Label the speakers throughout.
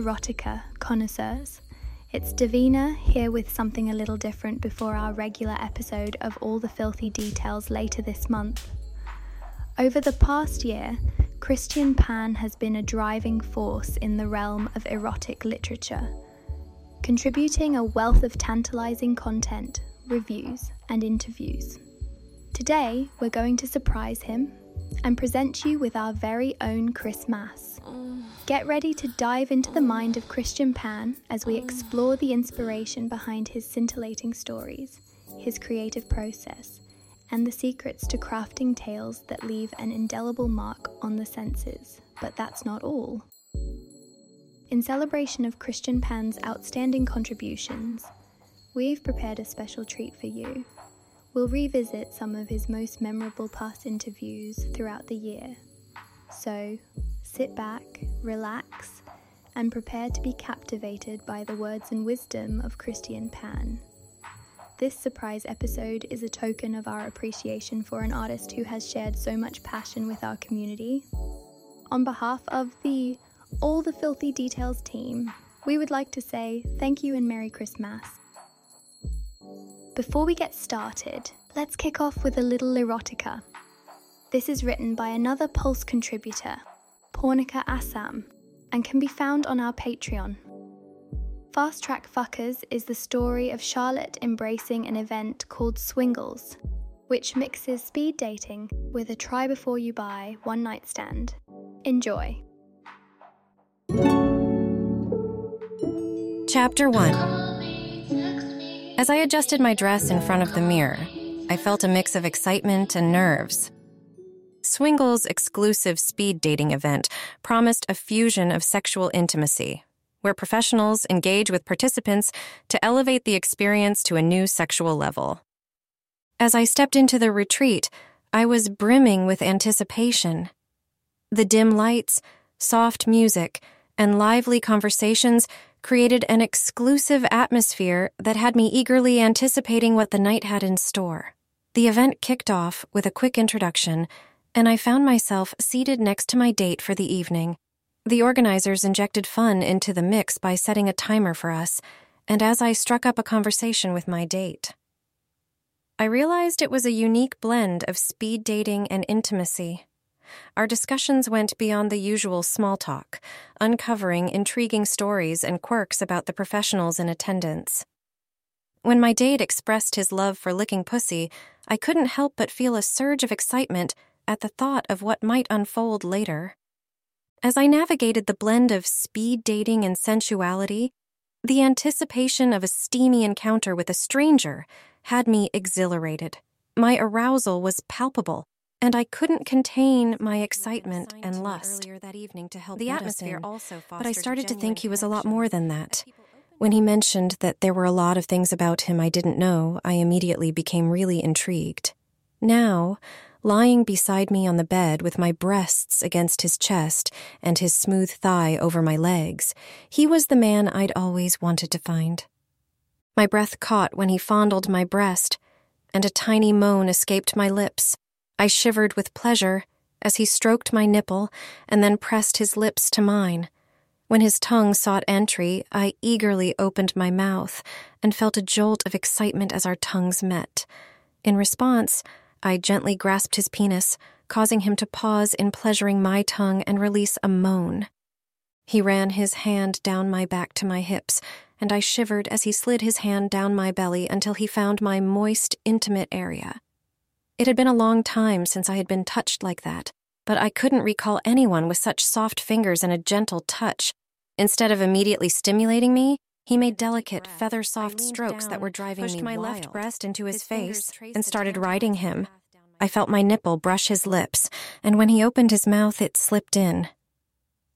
Speaker 1: Erotica connoisseurs. It's Davina here with something a little different before our regular episode of All the Filthy Details later this month. Over the past year, Christian Pan has been a driving force in the realm of erotic literature, contributing a wealth of tantalizing content, reviews, and interviews. Today, we're going to surprise him and present you with our very own Chris Mass. Get ready to dive into the mind of Christian Pan as we explore the inspiration behind his scintillating stories, his creative process, and the secrets to crafting tales that leave an indelible mark on the senses. But that's not all. In celebration of Christian Pan's outstanding contributions, we've prepared a special treat for you. We'll revisit some of his most memorable past interviews throughout the year. So, sit back, relax, and prepare to be captivated by the words and wisdom of Christian Pan. This surprise episode is a token of our appreciation for an artist who has shared so much passion with our community. On behalf of the All the Filthy Details team, we would like to say thank you and Merry Christmas. Before we get started, let's kick off with a little erotica. This is written by another Pulse contributor, Pornica Assam, and can be found on our Patreon. Fast Track Fuckers is the story of Charlotte embracing an event called Swingles, which mixes speed dating with a try before you buy one night stand. Enjoy.
Speaker 2: Chapter 1 as I adjusted my dress in front of the mirror, I felt a mix of excitement and nerves. Swingle's exclusive speed dating event promised a fusion of sexual intimacy, where professionals engage with participants to elevate the experience to a new sexual level. As I stepped into the retreat, I was brimming with anticipation. The dim lights, soft music, and lively conversations created an exclusive atmosphere that had me eagerly anticipating what the night had in store. The event kicked off with a quick introduction, and I found myself seated next to my date for the evening. The organizers injected fun into the mix by setting a timer for us, and as I struck up a conversation with my date, I realized it was a unique blend of speed dating and intimacy. Our discussions went beyond the usual small talk, uncovering intriguing stories and quirks about the professionals in attendance. When my date expressed his love for licking pussy, I couldn't help but feel a surge of excitement at the thought of what might unfold later. As I navigated the blend of speed dating and sensuality, the anticipation of a steamy encounter with a stranger had me exhilarated. My arousal was palpable, and I couldn't contain my excitement and lust. The atmosphere also but I started to think he was a lot more than that. When he mentioned that there were a lot of things about him I didn't know, I immediately became really intrigued. Now, lying beside me on the bed with my breasts against his chest and his smooth thigh over my legs, he was the man I'd always wanted to find. My breath caught when he fondled my breast, and a tiny moan escaped my lips. I shivered with pleasure as he stroked my nipple and then pressed his lips to mine. When his tongue sought entry, I eagerly opened my mouth and felt a jolt of excitement as our tongues met. In response, I gently grasped his penis, causing him to pause in pleasuring my tongue and release a moan. He ran his hand down my back to my hips, and I shivered as he slid his hand down my belly until he found my moist, intimate area. It had been a long time since I had been touched like that, but I couldn't recall anyone with such soft fingers and a gentle touch. Instead of immediately stimulating me, he made delicate, feather soft strokes that were driving pushed me my wild. left breast into his, his face and started riding him. I felt my nipple brush his lips, and when he opened his mouth, it slipped in.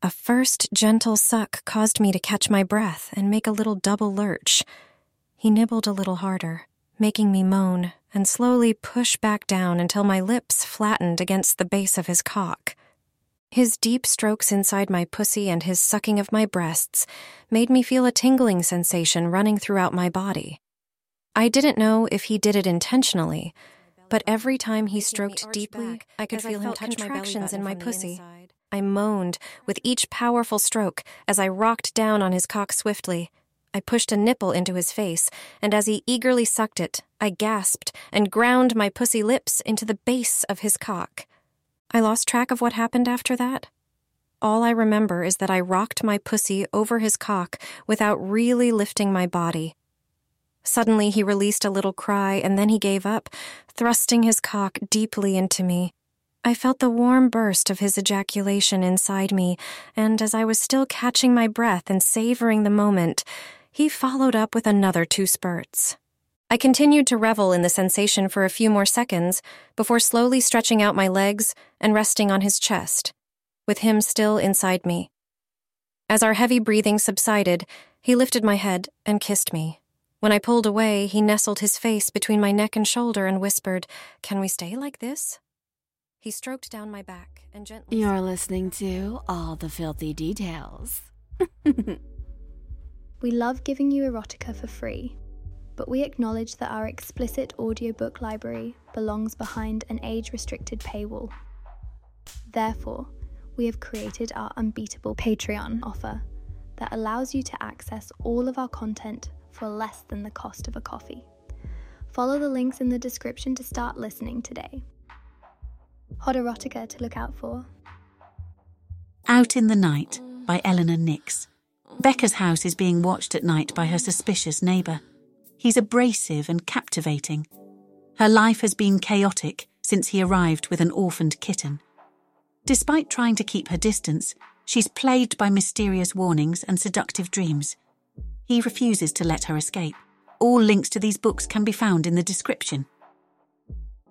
Speaker 2: A first gentle suck caused me to catch my breath and make a little double lurch. He nibbled a little harder, making me moan and slowly push back down until my lips flattened against the base of his cock. His deep strokes inside my pussy and his sucking of my breasts made me feel a tingling sensation running throughout my body. I didn't know if he did it intentionally, but every time he stroked deeply, I could feel him touch contractions in my pussy. I moaned with each powerful stroke as I rocked down on his cock swiftly. I pushed a nipple into his face, and as he eagerly sucked it, I gasped and ground my pussy lips into the base of his cock. I lost track of what happened after that. All I remember is that I rocked my pussy over his cock without really lifting my body. Suddenly, he released a little cry and then he gave up, thrusting his cock deeply into me. I felt the warm burst of his ejaculation inside me, and as I was still catching my breath and savoring the moment, he followed up with another two spurts. I continued to revel in the sensation for a few more seconds before slowly stretching out my legs and resting on his chest, with him still inside me. As our heavy breathing subsided, he lifted my head and kissed me. When I pulled away, he nestled his face between my neck and shoulder and whispered, Can we stay like this? He stroked down my back and gently.
Speaker 3: You're listening to All the Filthy Details.
Speaker 1: we love giving you erotica for free, but we acknowledge that our explicit audiobook library belongs behind an age restricted paywall. Therefore, we have created our unbeatable Patreon offer that allows you to access all of our content for less than the cost of a coffee. Follow the links in the description to start listening today. Hot erotica to look out for.
Speaker 4: Out in the Night by Eleanor Nix. Becca's house is being watched at night by her suspicious neighbour. He's abrasive and captivating. Her life has been chaotic since he arrived with an orphaned kitten. Despite trying to keep her distance, she's plagued by mysterious warnings and seductive dreams. He refuses to let her escape. All links to these books can be found in the description.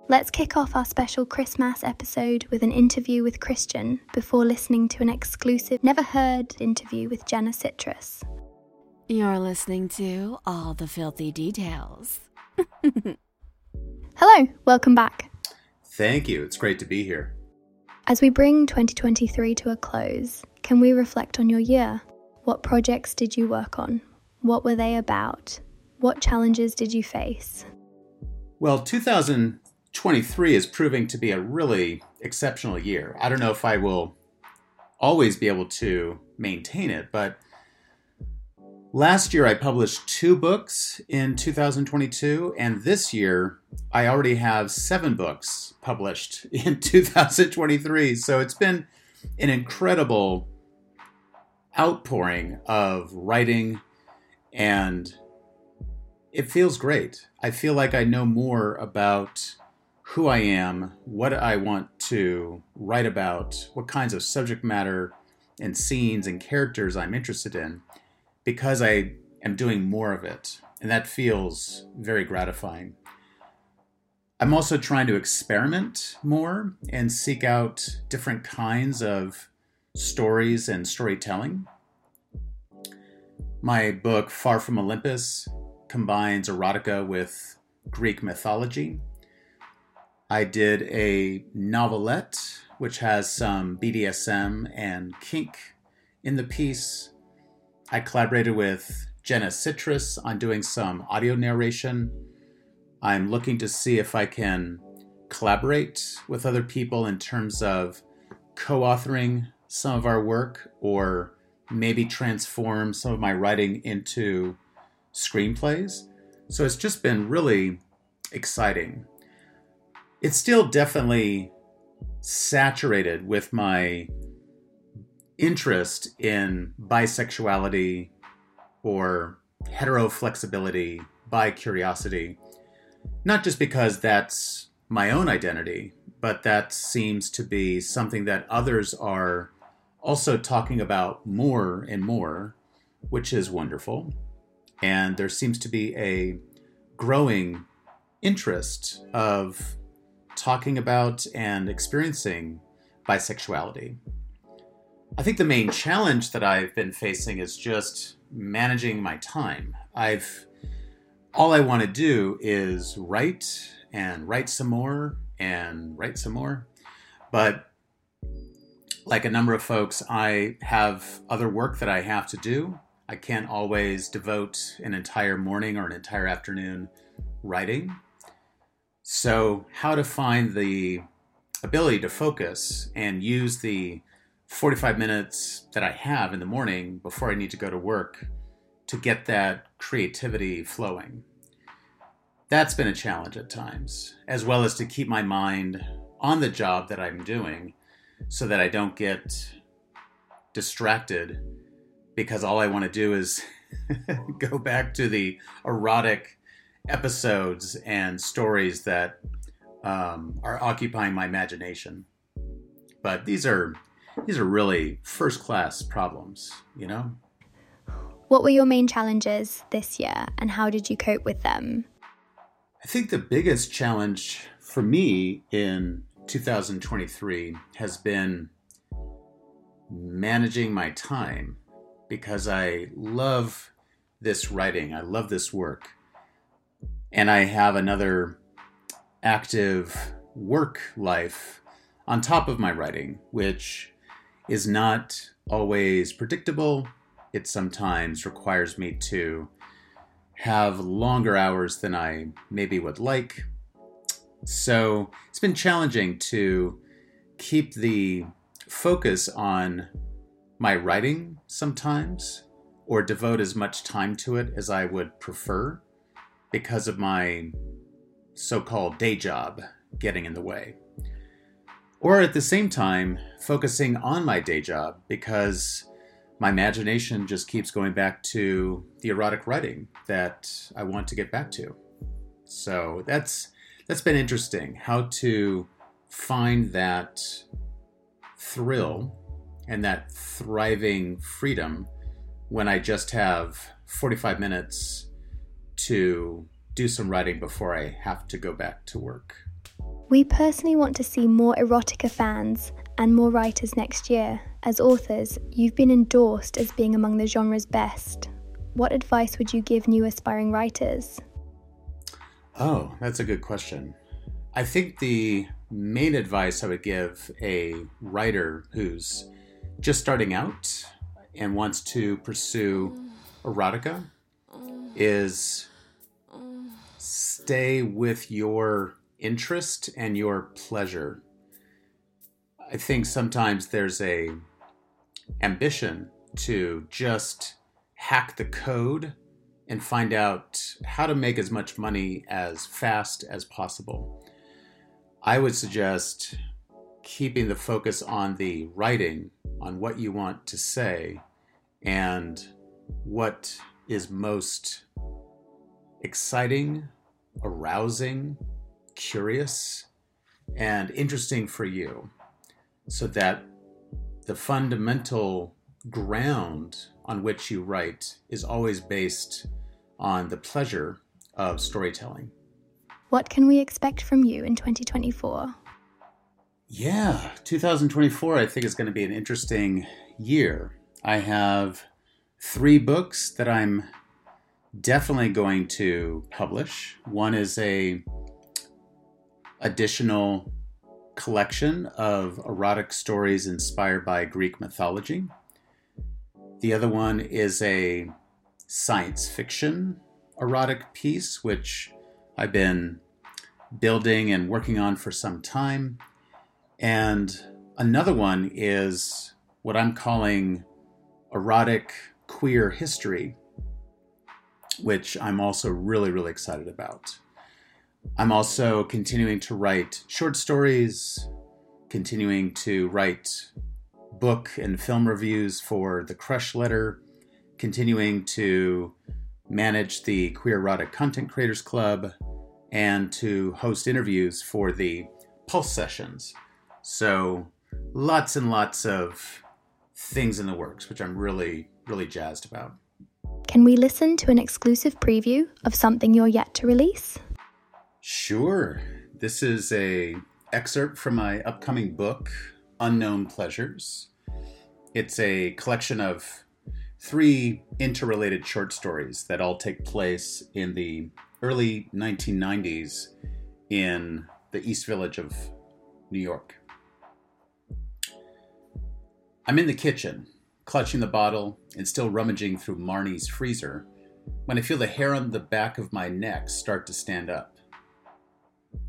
Speaker 1: Let's kick off our special Christmas episode with an interview with Christian before listening to an exclusive, never heard interview with Jenna Citrus.
Speaker 3: You're listening to All the Filthy Details.
Speaker 1: Hello, welcome back.
Speaker 5: Thank you. It's great to be here.
Speaker 1: As we bring 2023 to a close, can we reflect on your year? What projects did you work on? What were they about? What challenges did you face?
Speaker 5: Well, 2023 is proving to be a really exceptional year. I don't know if I will always be able to maintain it, but last year I published two books in 2022, and this year I already have seven books published in 2023. So it's been an incredible outpouring of writing and it feels great. I feel like I know more about who I am, what I want to write about, what kinds of subject matter and scenes and characters I'm interested in, because I am doing more of it. And that feels very gratifying. I'm also trying to experiment more and seek out different kinds of stories and storytelling. My book, Far from Olympus, combines erotica with Greek mythology I did a novelette, which has some BDSM and kink in the piece. I collaborated with Jenna Citrus on doing some audio narration. I'm looking to see if I can collaborate with other people in terms of co authoring some of our work or maybe transform some of my writing into screenplays. So it's just been really exciting it's still definitely saturated with my interest in bisexuality or hetero flexibility, bi curiosity, not just because that's my own identity, but that seems to be something that others are also talking about more and more, which is wonderful. And there seems to be a growing interest of talking about and experiencing bisexuality. I think the main challenge that I've been facing is just managing my time. I've all I want to do is write and write some more and write some more. But like a number of folks, I have other work that I have to do. I can't always devote an entire morning or an entire afternoon writing. So, how to find the ability to focus and use the 45 minutes that I have in the morning before I need to go to work to get that creativity flowing. That's been a challenge at times, as well as to keep my mind on the job that I'm doing so that I don't get distracted because all I want to do is go back to the erotic episodes and stories that um, are occupying my imagination. But these are these are really first class problems, you know.
Speaker 1: What were your main challenges this year, and how did you cope with them?
Speaker 5: I think the biggest challenge for me in 2023 has been managing my time because I love this writing. I love this work. And I have another active work life on top of my writing, which is not always predictable. It sometimes requires me to have longer hours than I maybe would like. So it's been challenging to keep the focus on my writing sometimes or devote as much time to it as I would prefer because of my so called day job getting in the way. Or at the same time, focusing on my day job because my imagination just keeps going back to the erotic writing that I want to get back to. So that's that's been interesting how to find that thrill and that thriving freedom when I just have 45 minutes to do some writing before I have to go back to work.
Speaker 1: We personally want to see more erotica fans and more writers next year. As authors, you've been endorsed as being among the genre's best. What advice would you give new aspiring writers?
Speaker 5: Oh, that's a good question. I think the main advice I would give a writer who's just starting out and wants to pursue erotica is stay with your interest and your pleasure. I think sometimes there's a ambition to just hack the code and find out how to make as much money as fast as possible. I would suggest keeping the focus on the writing, on what you want to say, and what is most exciting, arousing, curious, and interesting for you, so that the fundamental ground on which you write is always based on the pleasure of storytelling.
Speaker 1: What can we expect from you in 2024?
Speaker 5: Yeah, 2024 I think is going to be an interesting year. I have three books that I'm definitely going to publish. One is a additional collection of erotic stories inspired by Greek mythology. The other one is a science fiction erotic piece, which I've been building and working on for some time. And another one is what I'm calling erotic queer history, which I'm also really, really excited about. I'm also continuing to write short stories, continuing to write book and film reviews for the Crush Letter, continuing to manage the Queer Erotic Content Creators Club, and to host interviews for the Pulse Sessions. So, lots and lots of things in the works, which I'm really, really jazzed about.
Speaker 1: Can we listen to an exclusive preview of something you're yet to release?
Speaker 5: Sure. This is a excerpt from my upcoming book, Unknown Pleasures. It's a collection of three interrelated short stories that all take place in the early 1990s in the East Village of New York. I'm in the kitchen, clutching the bottle and still rummaging through Marnie's freezer, when I feel the hair on the back of my neck start to stand up.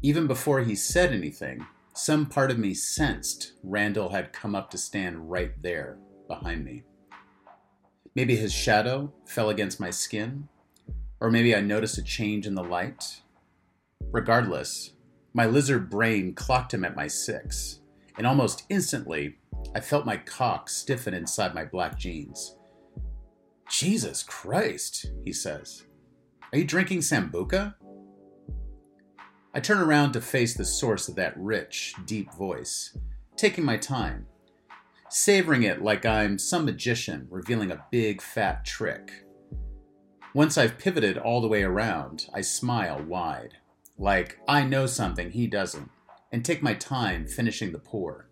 Speaker 5: Even before he said anything, some part of me sensed Randall had come up to stand right there behind me. Maybe his shadow fell against my skin, or maybe I noticed a change in the light. Regardless, my lizard brain clocked him at my six, and almost instantly, I felt my cock stiffen inside my black jeans. Jesus Christ, he says. Are you drinking Sambuca? I turn around to face the source of that rich, deep voice, taking my time, savoring it like I'm some magician revealing a big, fat trick. Once I've pivoted all the way around, I smile wide, like I know something he doesn't, and take my time finishing the pour.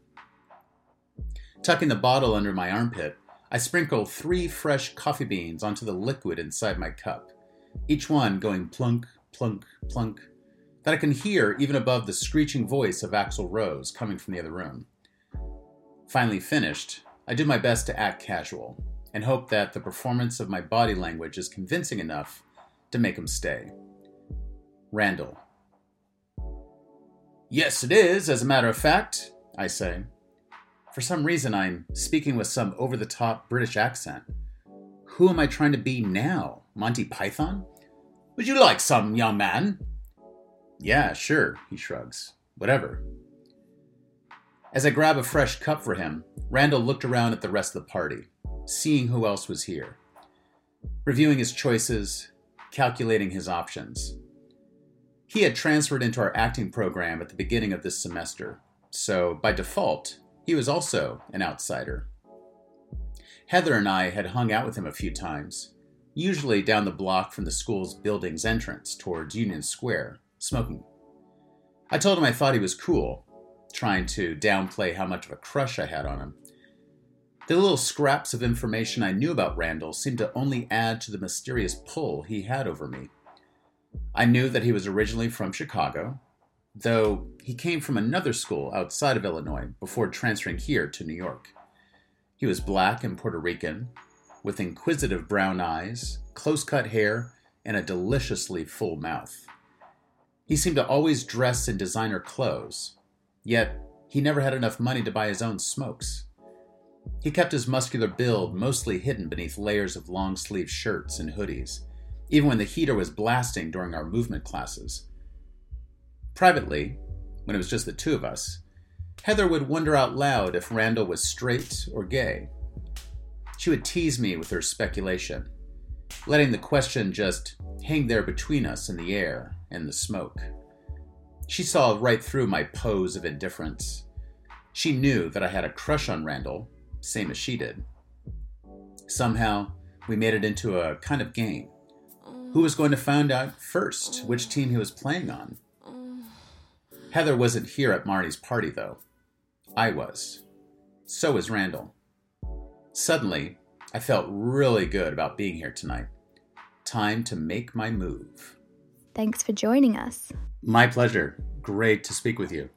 Speaker 5: Tucking the bottle under my armpit, I sprinkle three fresh coffee beans onto the liquid inside my cup, each one going plunk, plunk, plunk, that I can hear even above the screeching voice of Axl Rose coming from the other room. Finally finished, I do my best to act casual and hope that the performance of my body language is convincing enough to make him stay. Randall. Yes, it is, as a matter of fact, I say. For some reason, I'm speaking with some over the top British accent. Who am I trying to be now? Monty Python? Would you like some, young man? Yeah, sure, he shrugs. Whatever. As I grab a fresh cup for him, Randall looked around at the rest of the party, seeing who else was here, reviewing his choices, calculating his options. He had transferred into our acting program at the beginning of this semester, so by default, he was also an outsider. Heather and I had hung out with him a few times, usually down the block from the school's building's entrance towards Union Square, smoking. I told him I thought he was cool, trying to downplay how much of a crush I had on him. The little scraps of information I knew about Randall seemed to only add to the mysterious pull he had over me. I knew that he was originally from Chicago, though he came from another school outside of Illinois before transferring here to New York. He was black and Puerto Rican, with inquisitive brown eyes, close cut hair, and a deliciously full mouth. He seemed to always dress in designer clothes, yet he never had enough money to buy his own smokes. He kept his muscular build mostly hidden beneath layers of long sleeved shirts and hoodies, even when the heater was blasting during our movement classes. Privately, when it was just the two of us, Heather would wonder out loud if Randall was straight or gay. She would tease me with her speculation, letting the question just hang there between us in the air and the smoke. She saw right through my pose of indifference. She knew that I had a crush on Randall, same as she did. Somehow, we made it into a kind of game. Who was going to find out first which team he was playing on? Heather wasn't here at Marty's party, though. I was. So was Randall. Suddenly, I felt really good about being here tonight. Time to make my move.
Speaker 1: Thanks for joining us.
Speaker 5: My pleasure. Great to speak with you.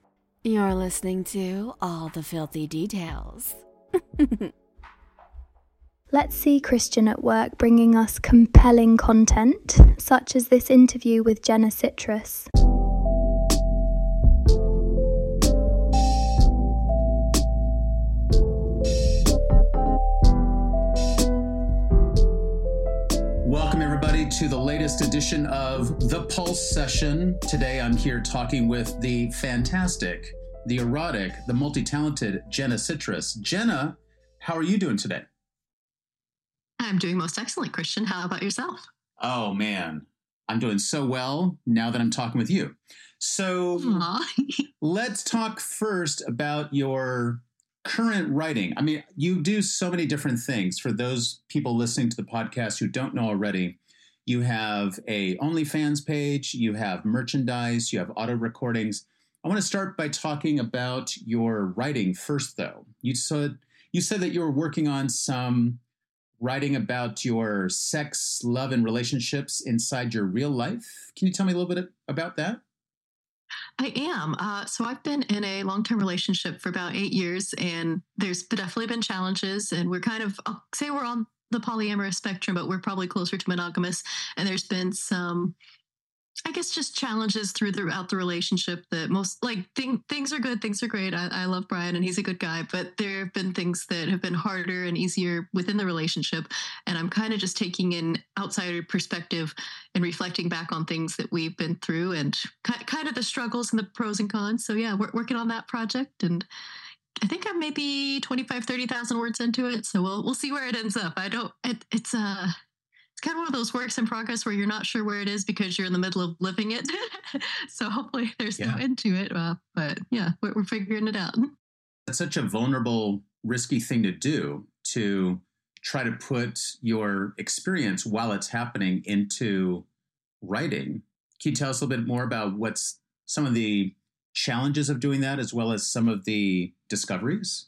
Speaker 3: You're listening to All the Filthy Details.
Speaker 1: Let's see Christian at work bringing us compelling content, such as this interview with Jenna Citrus.
Speaker 5: Welcome, everybody, to the latest edition of The Pulse Session. Today I'm here talking with the fantastic, the erotic, the multi talented Jenna Citrus. Jenna, how are you doing today?
Speaker 6: I'm doing most excellent, Christian. How about yourself?
Speaker 5: Oh, man. I'm doing so well now that I'm talking with you. So let's talk first about your current writing. I mean, you do so many different things. For those people listening to the podcast who don't know already, you have a OnlyFans page, you have merchandise, you have auto recordings. I want to start by talking about your writing first, though. You said you said that you were working on some writing about your sex, love, and relationships inside your real life. Can you tell me a little bit about that?
Speaker 6: I am. Uh, so I've been in a long term relationship for about eight years, and there's definitely been challenges. And we're kind of, I'll say we're on the polyamorous spectrum, but we're probably closer to monogamous. And there's been some
Speaker 7: I guess just challenges through throughout the relationship that most like thing, things are good, things are great. I, I love Brian and he's a good guy, but there have been things that have been harder and easier within the relationship. And I'm kind of just taking an outsider perspective and reflecting back on things that we've been through and kind of the struggles and the pros and cons. So yeah, we're working on that project and I think I'm maybe 25, 30,000 words into it. So we'll, we'll see where it ends up. I don't, it, it's, uh, it's kind of one of those works in progress where you're not sure where it is because you're in the middle of living it. so hopefully there's yeah. no end to it. Uh, but yeah, we're, we're figuring it out.
Speaker 5: It's such a vulnerable, risky thing to do to try to put your experience while it's happening into writing. Can you tell us a little bit more about what's some of the challenges of doing that as well as some of the discoveries?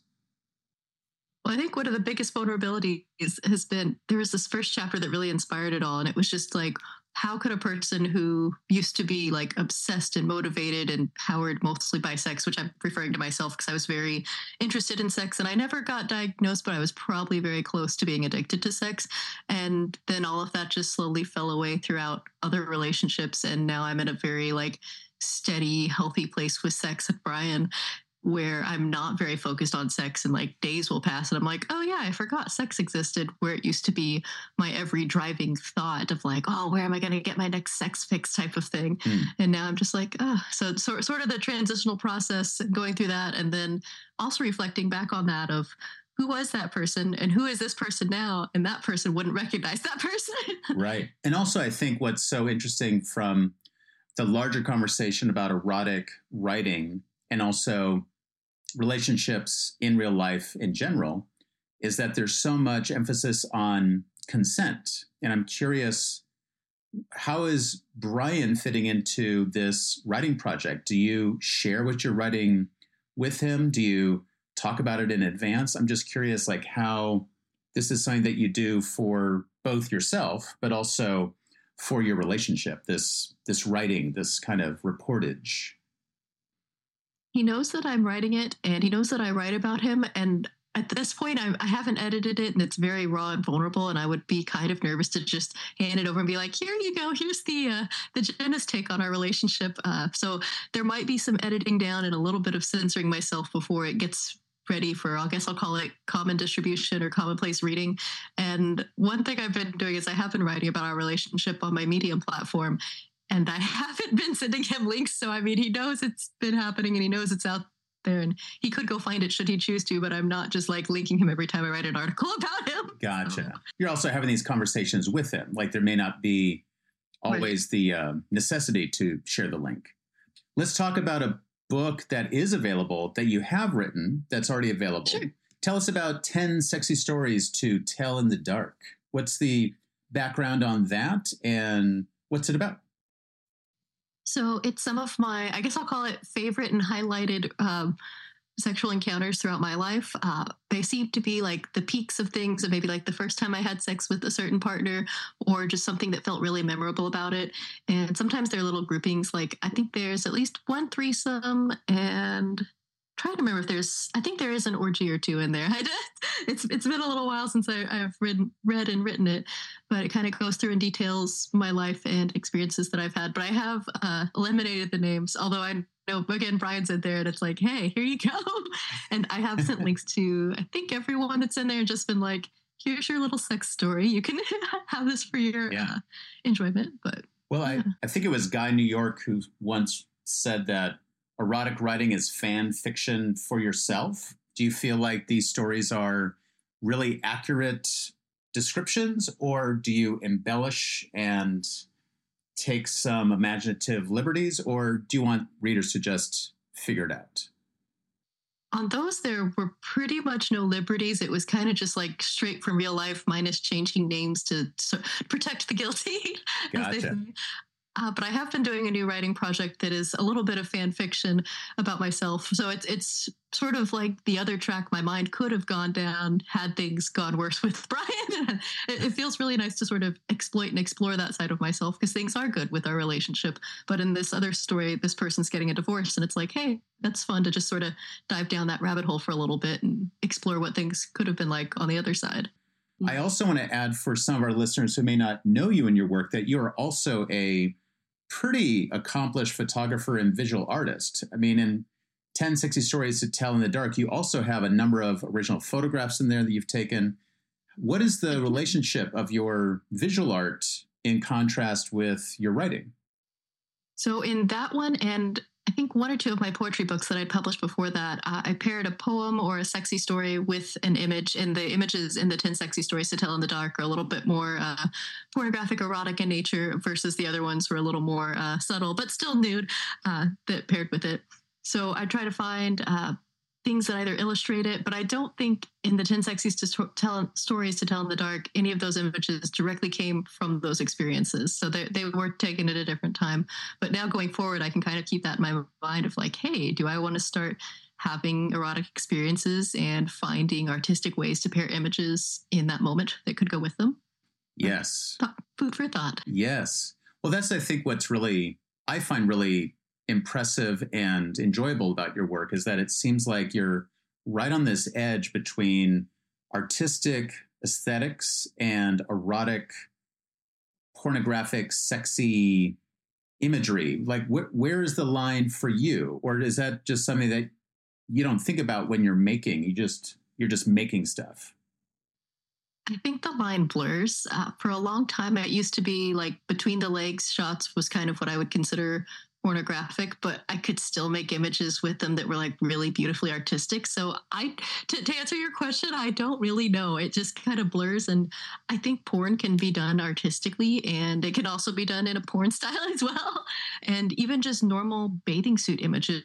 Speaker 7: Well, I think one of the biggest vulnerabilities has been there was this first chapter that really inspired it all. And it was just like, how could a person who used to be like obsessed and motivated and powered mostly by sex, which I'm referring to myself because I was very interested in sex and I never got diagnosed, but I was probably very close to being addicted to sex. And then all of that just slowly fell away throughout other relationships. And now I'm in a very like steady, healthy place with sex with Brian where I'm not very focused on sex and like days will pass and I'm like, oh yeah, I forgot sex existed where it used to be my every driving thought of like, oh, where am I going to get my next sex fix type of thing. Mm. And now I'm just like, oh, so, so sort of the transitional process going through that and then also reflecting back on that of who was that person and who is this person now? And that person wouldn't recognize that person.
Speaker 5: right. And also I think what's so interesting from the larger conversation about erotic writing and also relationships in real life in general is that there's so much emphasis on consent. And I'm curious, how is Brian fitting into this writing project? Do you share what you're writing with him? Do you talk about it in advance? I'm just curious, like, how this is something that you do for both yourself, but also for your relationship, this this writing, this kind of reportage
Speaker 7: he knows that I'm writing it and he knows that I write about him. And at this point, I, I, haven't edited it and it's very raw and vulnerable. And I would be kind of nervous to just hand it over and be like, here you go. Here's the, uh, the Jenna's take on our relationship. Uh, so there might be some editing down and a little bit of censoring myself before it gets ready for, I guess I'll call it common distribution or commonplace reading. And one thing I've been doing is I have been writing about our relationship on my Medium platform and I haven't been sending him links. So, I mean, he knows it's been happening and he knows it's out there and he could go find it should he choose to, but I'm not just like linking him every time I write an article about him.
Speaker 5: Gotcha. So. You're also having these conversations with him. Like there may not be always right. the uh, necessity to share the link. Let's talk about a book that is available that you have written that's already available. Sure. Tell us about 10 sexy stories to tell in the dark. What's the background on that and what's it about?
Speaker 7: So it's some of my, I guess I'll call it favorite and highlighted um, sexual encounters throughout my life. Uh, they seem to be like the peaks of things of maybe like the first time I had sex with a certain partner or just something that felt really memorable about it. And sometimes they're little groupings. Like I think there's at least one threesome and trying to remember if there's I think there is an orgy or two in there. I did, it's it's been a little while since I, have read read and written it, but it kind of goes through and details my life and experiences that I've had. But I have uh, eliminated the names, although I know again Brian's in there and it's like, hey, here you go. And I have sent links to I think everyone that's in there and just been like, here's your little sex story. You can have this for your yeah. uh, enjoyment. But
Speaker 5: well, yeah. I, I think it was Guy New York who once said that erotic writing is fan fiction for yourself? Do you feel like these stories are really accurate descriptions, or do you embellish and take some imaginative liberties, or do you want readers to just figure it out?
Speaker 7: On those, there were pretty much no liberties. It was kind of just like straight from real life, minus changing names to protect the guilty.
Speaker 5: Gotcha.
Speaker 7: Uh, but I have been doing a new writing project that is a little bit of fan fiction about myself. So it's it's sort of like the other track my mind could have gone down had things gone worse with Brian. it, it, feels really nice to sort of exploit and explore that side of myself because things are good with our relationship. But in this other story, this person's getting a divorce, and it's like, hey, that's fun to just sort of dive down that rabbit hole for a little bit and explore what things could have been like on the other side.
Speaker 5: I also want to add for some of our listeners who may not know you and your work that you are also a pretty accomplished photographer and visual artist. I mean, in 10 sexy stories to tell in the dark, you also have a number of original photographs in there that you've taken. What is the relationship of your visual art in contrast with your writing?
Speaker 7: So, in that one, and think one or two of my poetry books that I'd published before that, uh, I paired a poem or a sexy story with an image, and the images in the 10 sexy stories to tell in the dark are a little bit more uh, pornographic, erotic in nature, versus the other ones were a little more uh, subtle, but still nude uh, that paired with it. So I try to find uh, things that either illustrate it, but I don't think in the 10 Sexiest to tell stories to tell in the dark, any of those images directly came from those experiences. So they, they were taken at a different time. But now going forward, I can kind of keep that in my mind of like, hey, do I want to start having erotic experiences and finding artistic ways to pair images in that moment that could go with them?
Speaker 5: Yes.
Speaker 7: Food for thought.
Speaker 5: Yes. Well, that's, I think, what's really, I find really impressive and enjoyable about your work is that it seems like you're right on this edge between artistic aesthetics and erotic, pornographic, sexy imagery. Like, wh- where is the line for you, or is that just something that you don't think about when you're making? You just you're just making stuff.
Speaker 7: I think the line blurs. Uh, for a long time, it used to be like between the legs shots was kind of what I would consider pornographic, but I could still make images with them that were like really beautifully artistic. So I, to, to, answer your question, I don't really know. It just kind of blurs, and I think porn can be done artistically, and it can also be done in a porn style as well, and even just normal bathing suit images.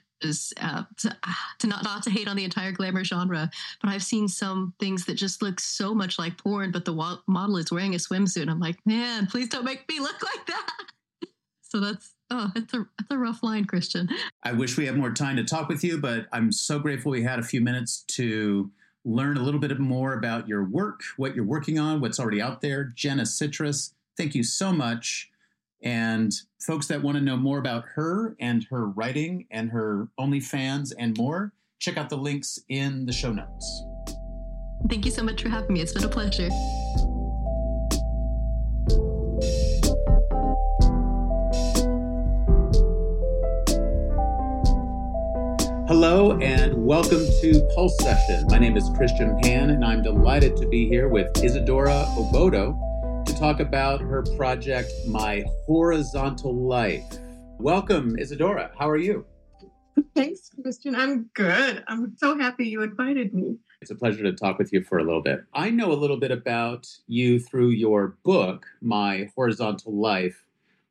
Speaker 7: Uh, to, to not not to hate on the entire glamour genre, but I've seen some things that just look so much like porn, but the wa- model is wearing a swimsuit. I'm like, man, please don't make me look like that. So that's Oh, it's a it's a rough line, Christian.
Speaker 5: I wish we had more time to talk with you, but I'm so grateful we had a few minutes to learn a little bit more about your work, what you're working on, what's already out there. Jenna Citrus, thank you so much. And folks that want to know more about her and her writing and her OnlyFans and more, check out the links in the show notes.
Speaker 7: Thank you so much for having me. It's been a pleasure.
Speaker 5: Hello and welcome to Pulse Session. My name is Christian Pan, and I'm delighted to be here with Isadora Obodo to talk about her project, My Horizontal Life. Welcome, Isadora. How are you?
Speaker 8: Thanks, Christian. I'm good. I'm so happy you invited me.
Speaker 5: It's a pleasure to talk with you for a little bit. I know a little bit about you through your book, My Horizontal Life,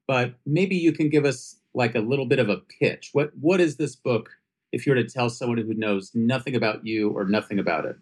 Speaker 5: but maybe you can give us like a little bit of a pitch. What what is this book if you were to tell someone who knows nothing about you or nothing about it?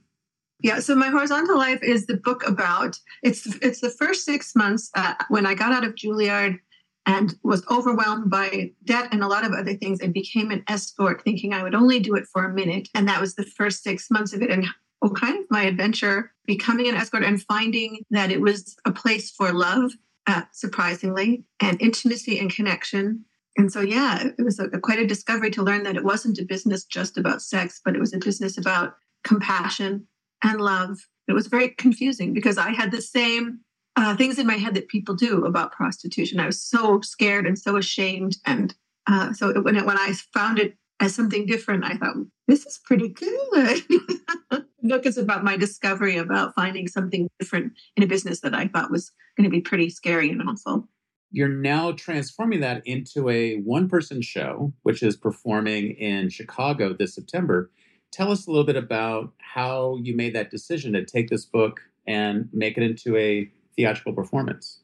Speaker 8: Yeah, so my horizontal life is the book about it's it's the first six months uh, when I got out of Juilliard and was overwhelmed by debt and a lot of other things and became an escort, thinking I would only do it for a minute, and that was the first six months of it. And kind of my adventure becoming an escort and finding that it was a place for love, uh, surprisingly, and intimacy and connection, and so, yeah, it was a, quite a discovery to learn that it wasn't a business just about sex, but it was a business about compassion and love. It was very confusing because I had the same uh, things in my head that people do about prostitution. I was so scared and so ashamed. And uh, so it, when, it, when I found it as something different, I thought, this is pretty good. book is about my discovery about finding something different in a business that I thought was going to be pretty scary and awful
Speaker 5: you're now transforming that into a one person show, which is performing in Chicago this September. Tell us a little bit about how you made that decision to take this book and make it into a theatrical performance.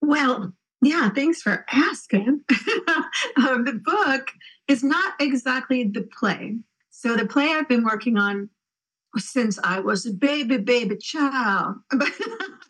Speaker 8: Well, yeah, thanks for asking. um, the book is not exactly the play. So, the play I've been working on since I was a baby, baby child.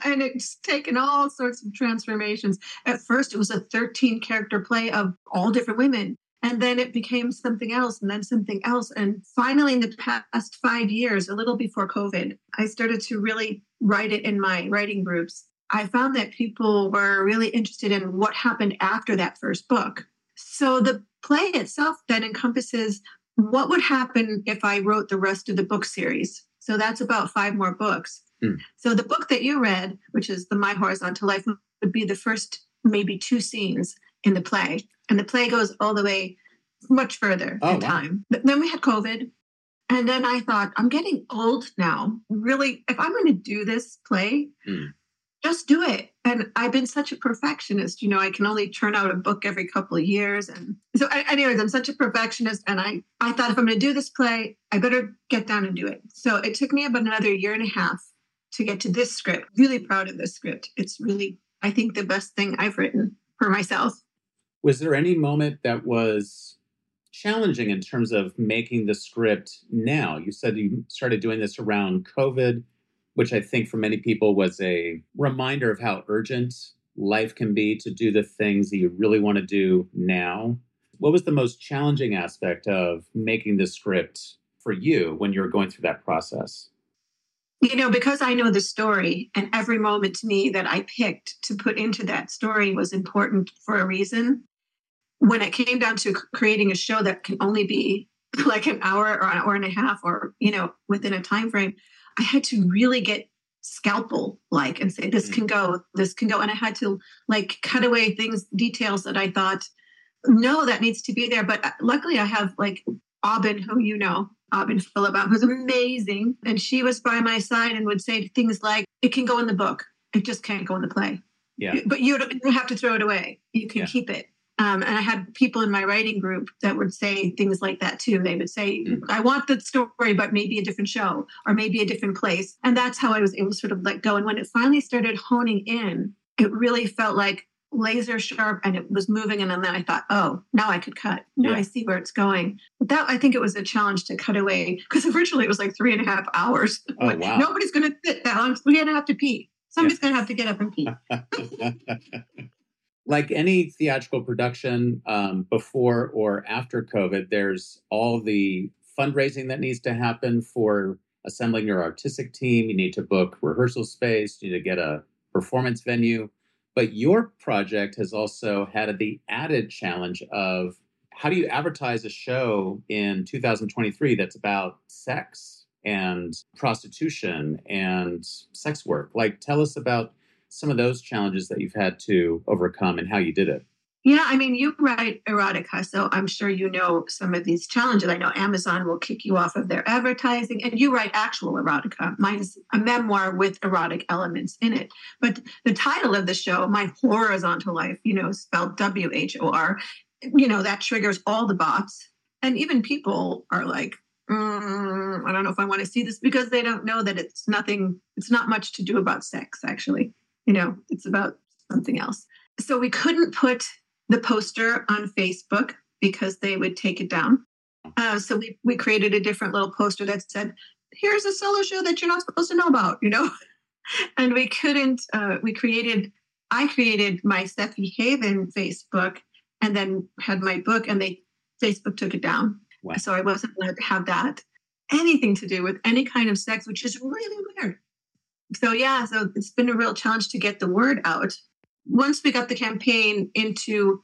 Speaker 8: and it's taken all sorts of transformations. At first, it was a 13 character play of all different women. And then it became something else, and then something else. And finally, in the past five years, a little before COVID, I started to really write it in my writing groups. I found that people were really interested in what happened after that first book. So the play itself then encompasses what would happen if I wrote the rest of the book series? So that's about five more books. Mm. So the book that you read, which is the My Whorizontal Life, would be the first maybe two scenes. in the play. And the play goes all the way much further
Speaker 5: Oh,
Speaker 8: in
Speaker 5: wow.
Speaker 8: time. But then we had COVID. And then I thought, I'm getting old now. Really, if I'm going to do this play,
Speaker 5: Hmm.
Speaker 8: just do it. And I've been such a perfectionist. You know, I can only turn out a book every couple of years. And so, anyways, I'm such a perfectionist. And I, I thought if I'm going to do this play, I better get down and do it. So it took me about another year and a half to get to this script. Really proud of this script. It's really, I think, the best thing I've written for myself.
Speaker 5: Was there any moment that was challenging in terms of making the script now? You said you started doing this around COVID, which I think for many people was a reminder of how urgent life can be to do the things that you really want to do now. What was the most challenging aspect of making the script for you when you were going through that process?
Speaker 8: you know, because I know the story and every moment to me that I picked to put into that story was important for a reason. When it came down to creating a show that can only be like an hour or an hour and a half or, you know, within a time frame, I had to really get scalpel like and say this
Speaker 5: Mm.
Speaker 8: can go, this can go and I had to like cut away things details that I thought no that needs to be there but uh, luckily I have like Aubin who you know Aubin Philibot, who's amazing. And she was by my side and would say things like, it can go in the book. It just can't go in the play.
Speaker 5: Yeah.
Speaker 8: But you don't, you don't have to throw it away. You can
Speaker 5: Yeah.
Speaker 8: keep it. Um, and I had people in my writing group that would say things like that too. They would say,
Speaker 5: Mm.
Speaker 8: I want the story, but maybe a different show or maybe a different place. And that's how I was able to sort of let go. And when it finally started honing in, it really felt like laser sharp and it was moving. And then I thought, oh, now I could cut. Now
Speaker 5: Yeah.
Speaker 8: I see where it's going. That I think it was a challenge to cut away because originally it was like three and a half hours.
Speaker 5: Oh,
Speaker 8: Like,
Speaker 5: wow.
Speaker 8: Nobody's going to sit down. We're going to have to pee. Somebody's going to have to get up and pee.
Speaker 5: like any theatrical production um, before or after COVID, there's all the fundraising that needs to happen for assembling your artistic team. You need to book rehearsal space, you need to get a performance venue. But your project has also had the added challenge of how do you advertise a show in 2023 that's about sex and prostitution and sex work? Like, tell us about some of those challenges that you've had to overcome and how you did it.
Speaker 8: Yeah, I mean, you write erotica, so I'm sure you know some of these challenges. I know Amazon will kick you off of their advertising, and you write actual erotica. Mine's a memoir with erotic elements in it. But the title of the show, My Whorizontal Life, you know, spelled W H O R, you know, that triggers all the bots. And even people are like, mm, I don't know if I want to see this because they don't know that it's nothing, it's not much to do about sex, actually. You know, it's about something else. So we couldn't put the poster on Facebook because they would take it down. Uh, so we, we created a different little poster that said, here's a solo show that you're not supposed to know about, you know? and we couldn't, uh, we created, I created my Steffi Haven Facebook and then had my book and they, Facebook took it down.
Speaker 5: Wow.
Speaker 8: So I wasn't allowed to have that anything to do with any kind of sex, which is really weird. So yeah, so it's been a real challenge to get the word out once we got the campaign into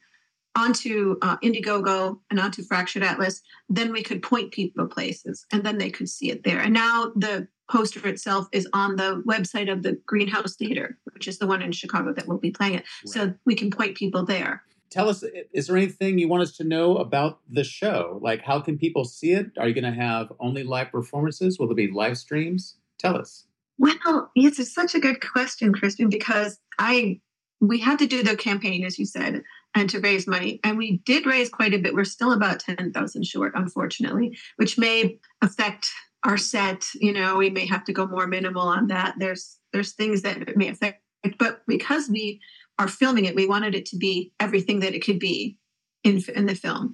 Speaker 8: onto uh, Indiegogo and onto Fractured Atlas, then we could point people places, and then they could see it there. And now the poster itself is on the website of the Greenhouse Theater, which is the one in Chicago that will be playing it. So we can point people there.
Speaker 5: Tell us, is there anything you want us to know about the show? Like, how can people see it? Are you going to have only live performances? Will there be live streams? Tell us.
Speaker 8: Well, it's such a good question, Kristen, because I we had to do the campaign, as you said, and to raise money. And we did raise quite a bit. We're still about 10,000 short, unfortunately, which may affect our set. You know, we may have to go more minimal on that. There's there's things that may affect. But because we are filming it, we wanted it to be everything that it could be in, in the film.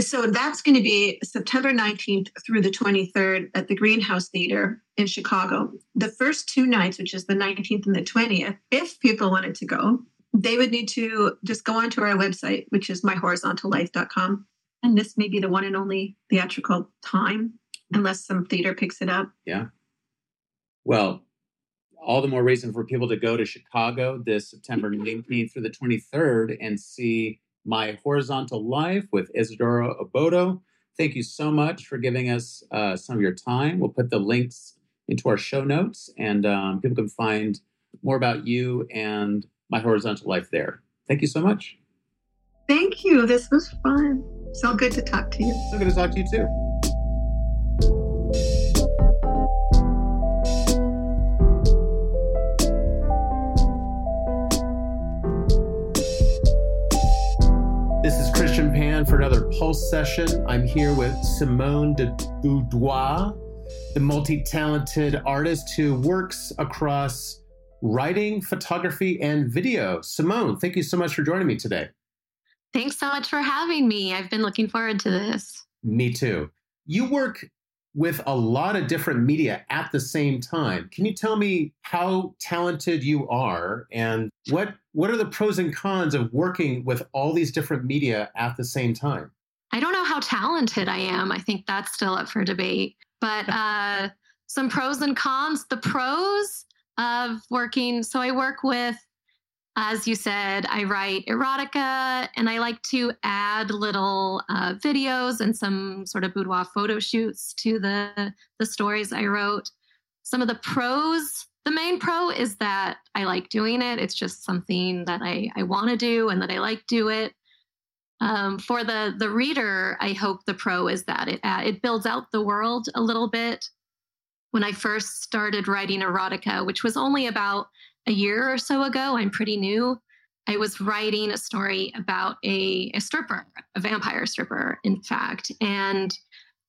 Speaker 8: So that's going to be September 19th through the 23rd at the Greenhouse Theater in Chicago. The first two nights, which is the 19th and the 20th, if people wanted to go, they would need to just go onto our website, which is myhorizontallife.com. And this may be the one and only theatrical time, unless some theater picks it up.
Speaker 5: Yeah. Well, all the more reason for people to go to Chicago this September 19th through the 23rd and see My Whorizontal Life with Isadora Obodo. Thank you so much for giving us uh, some of your time. We'll put the links into our show notes and um, people can find more about you and My Whorizontal Life there. Thank you so much.
Speaker 8: Thank you. This was fun. So good to talk to you.
Speaker 5: So good to talk to you too. Pulse session. I'm here with Simone de Boudoir, the multi talented artist who works across writing, photography, and video. Simone, thank you so much for joining me today.
Speaker 6: Thanks so much for having me. I've been looking forward to this.
Speaker 5: Me too. You work with a lot of different media at the same time. Can you tell me how talented you are and what what are the pros and cons of working with all these different media at the same time?
Speaker 6: I don't know how talented I am. I think that's still up for debate. But uh, some pros and cons. The pros of working, so I work with as you said, I write erotica and I like to add little uh, videos and some sort of boudoir photo shoots to the, the stories I wrote. Some of the pros, the main pro is that I like doing it. It's just something that I, I want to do and that I like do it. Um, for the the reader, I hope the pro is that it uh, it builds out the world a little bit. When I first started writing erotica, which was only about a year or so ago. I'm pretty new. I was writing a story about a, a stripper, a vampire stripper, in fact. And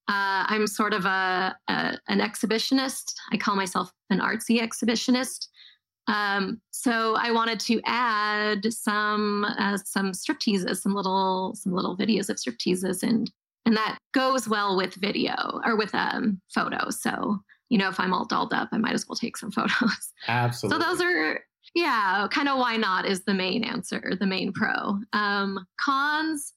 Speaker 6: uh, I'm sort of a, a, an exhibitionist. I call myself an artsy exhibitionist. Um, so I wanted to add some uh, some stripteases, some little some little videos of stripteases, and and that goes well with video or with um, photos. So you know, if I'm all dolled up, I might as well take some photos.
Speaker 5: Absolutely.
Speaker 6: So those are, yeah, kind of why not is the main answer, the main pro. Um, cons,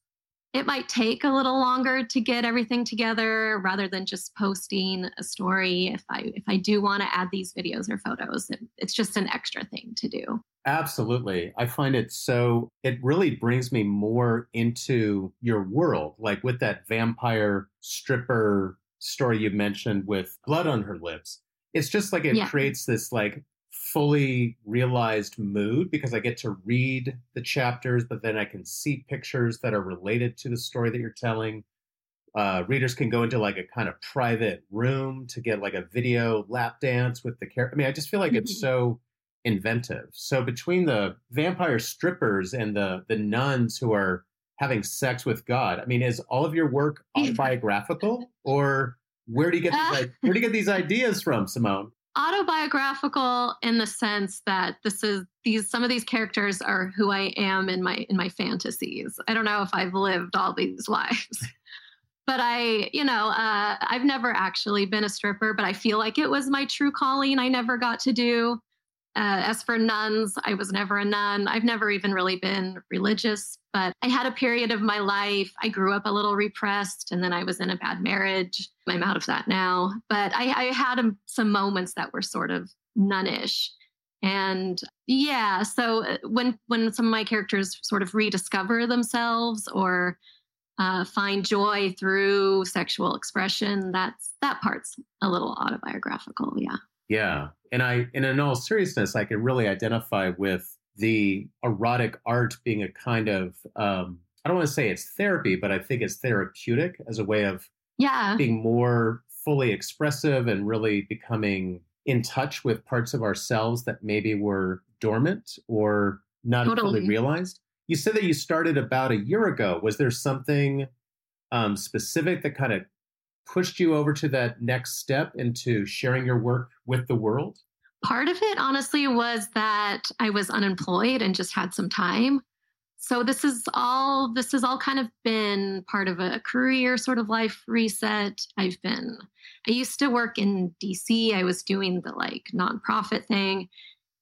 Speaker 6: it might take a little longer to get everything together rather than just posting a story. If I if I do want to add these videos or photos, it, it's just an extra thing to do.
Speaker 5: Absolutely. I find it so, it really brings me more into your world, like with that vampire stripper story you mentioned with blood on her lips it's just like it yeah. creates this like fully realized mood because i get to read the chapters but then i can see pictures that are related to the story that you're telling uh, readers can go into like a kind of private room to get like a video lap dance with the character i mean i just feel like it's mm-hmm. so inventive so between the vampire strippers and the the nuns who are having sex with God. I mean, is all of your work autobiographical, or where do you get these, uh, where do you get these ideas from, Simone?
Speaker 6: Autobiographical in the sense that this is these some of these characters are who I am in my in my fantasies. I don't know if I've lived all these lives. but I, you know, uh, I've never actually been a stripper, but I feel like it was my true calling. I never got to do. Uh, as for nuns, I was never a nun. I've never even really been religious, but I had a period of my life. I grew up a little repressed and then I was in a bad marriage. I'm out of that now. But I, I had a, some moments that were sort of nunnish. And yeah, so uh, when when some of my characters sort of rediscover themselves or uh, find joy through sexual expression, that's that part's a little autobiographical. Yeah.
Speaker 5: Yeah. And I, and in all seriousness, I can really identify with the erotic art being a kind of, um, I don't want to say it's therapy, but I think it's therapeutic as a way of
Speaker 6: yeah.
Speaker 5: being more fully expressive and really becoming in touch with parts of ourselves that maybe were dormant or not totally. fully realized. You said that you started about a year ago. Was there something um, specific that kind of pushed you over to that next step into sharing your work with the world?
Speaker 6: Part of it, honestly, was that I was unemployed and just had some time. So this is all this has all kind of been part of a career sort of life reset. I've been I used to work in DC. I was doing the like nonprofit thing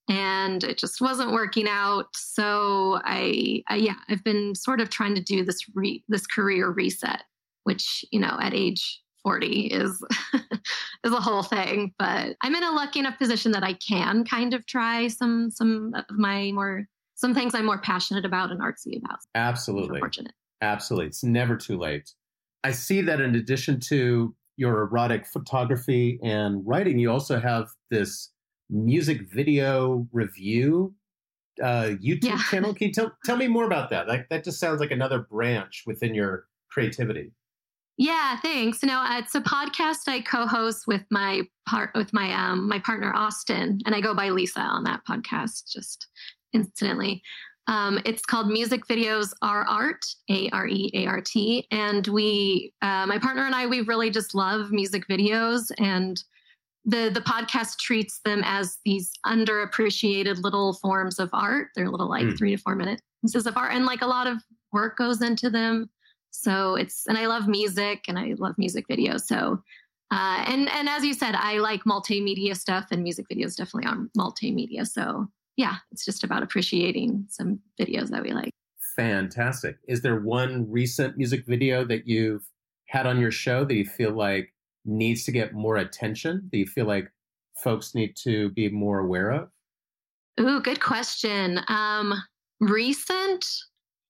Speaker 6: and it just wasn't working out. So I, I yeah, I've been sort of trying to do this re, this career reset, which, you know, at age 40 is is a whole thing but i'm in a lucky enough position that i can kind of try some some of my more some things i'm more passionate about and artsy about
Speaker 5: absolutely fortunate absolutely it's never too late i see that in addition to your erotic photography and writing you also have this music video review
Speaker 9: uh, YouTube yeah. channel. Can you tell tell me more about that? Like that just sounds like another branch within your creativity.
Speaker 6: Yeah, thanks. No, it's a podcast I co-host with my part with my um my partner Austin, and I go by Lisa on that podcast. Just incidentally, um, it's called Music Videos Are Art, A R E A R T, and we, uh, my partner and I, we really just love music videos, and the the podcast treats them as these underappreciated little forms of art. They're little like mm. three to four minute pieces of art, and like a lot of work goes into them so it's and I love music and I love music videos. So uh, and and as you said, I like multimedia stuff and music videos definitely on multimedia. So yeah, it's just about appreciating some videos that we like.
Speaker 9: Fantastic. Is there one recent music video that you've had on your show that you feel like needs to get more attention? That you feel like folks need to be more aware of?
Speaker 6: Ooh, good question. Um, recent,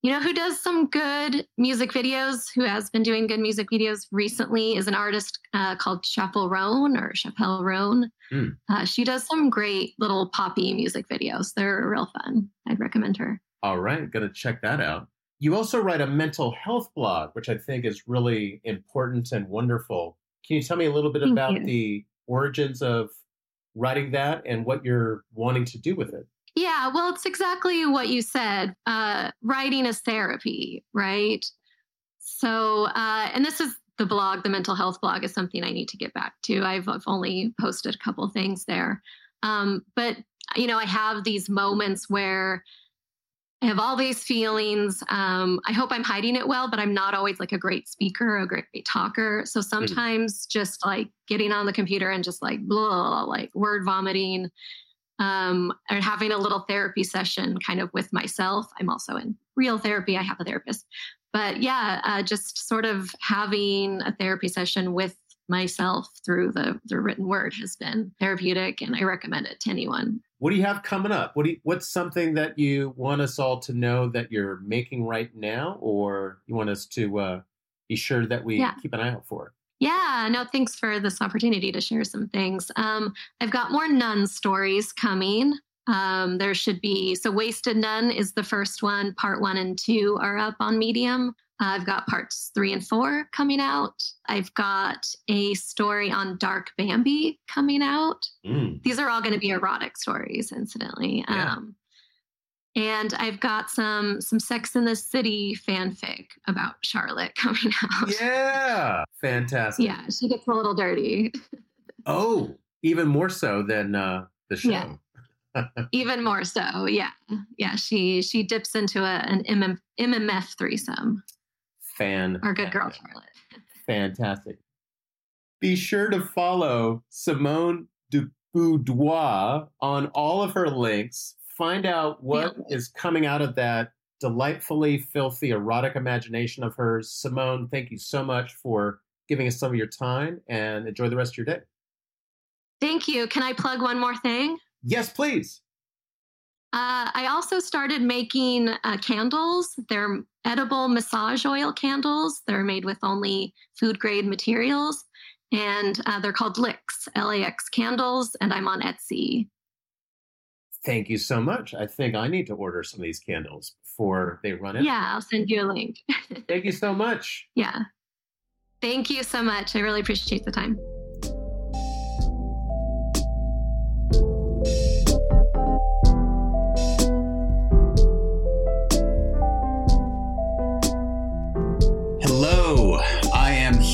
Speaker 6: you know who does some good music videos, who has been doing good music videos recently, is an artist uh, called Chappell Roan or Chappell Roan. Mm. Uh, she does some great little poppy music videos. They're real fun. I'd recommend her.
Speaker 9: All right, gonna check that out. You also write a mental health blog, which I think is really important and wonderful. Can you tell me a little bit Thank about you. the origins of writing that and what you're wanting to do with it?
Speaker 6: Yeah, well, it's exactly what you said. Uh, writing is therapy, right? So, uh, and this is the blog, the mental health blog, is something I need to get back to. I've, I've only posted a couple things there. Um, but, you know, I have these moments where I have all these feelings. Um, I hope I'm hiding it well, but I'm not always like a great speaker, a great, talker. So mm-hmm. sometimes mm-hmm. just like getting on the computer and just like blah, like word vomiting um, or having a little therapy session kind of with myself. I'm also in real therapy. I have a therapist. But yeah, uh, just sort of having a therapy session with myself through the, the written word has been therapeutic and I recommend it to anyone.
Speaker 9: What do you have coming up? What do you, what's something that you want us all to know that you're making right now or you want us to uh, be sure that we yeah. keep an eye out for?
Speaker 6: Yeah, no, thanks for this opportunity to share some things. Um, I've got more nun stories coming. Um, there should be, so Wasted Nun is the first one. Part one and two are up on Medium. I've got parts three and four coming out. I've got a story on Dark Bambi coming out. Mm. These are all going to be erotic stories, incidentally. Yeah. Um, and I've got some some Sex in the City fanfic about Charlotte coming out.
Speaker 9: Yeah, fantastic.
Speaker 6: Yeah, she gets a little dirty.
Speaker 9: oh, even more so than uh, the show.
Speaker 6: Yeah. even more so, yeah, yeah. She she dips into a, an MM, MMF threesome.
Speaker 9: Fan.
Speaker 6: Our good girl Charlotte.
Speaker 9: Fantastic. Be sure to follow Simone de Boudoir on all of her links find out what yeah. is coming out of that delightfully filthy erotic imagination of hers. Simone, thank you so much for giving us some of your time and enjoy the rest of your day.
Speaker 6: Thank you. Can I plug one more thing?
Speaker 9: Yes, please.
Speaker 6: Uh, I also started making uh, candles. They're edible massage oil candles. They're made with only food grade materials. And uh, they're called LAX, L A X candles. And I'm on Etsy.
Speaker 9: Thank you so much. I think I need to order some of these candles before they run out.
Speaker 6: Yeah, I'll send you a link.
Speaker 9: Thank you so much.
Speaker 6: Yeah. Thank you so much. I really appreciate the time.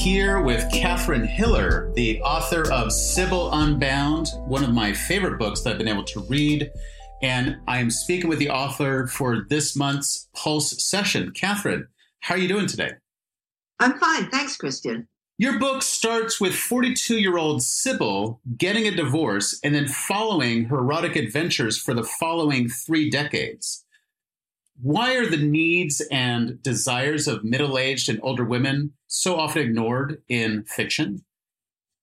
Speaker 5: Here with Catherine Hiller, the author of Sybil Unbound, one of my favorite books that I've been able to read. And I am speaking with the author for this month's Pulse session. Catherine, how are you doing today?
Speaker 10: I'm fine. Thanks, Christian.
Speaker 5: Your book starts with 42 year old Sybil getting a divorce and then following her erotic adventures for the following three decades. Why are the needs and desires of middle aged and older women so often ignored in fiction?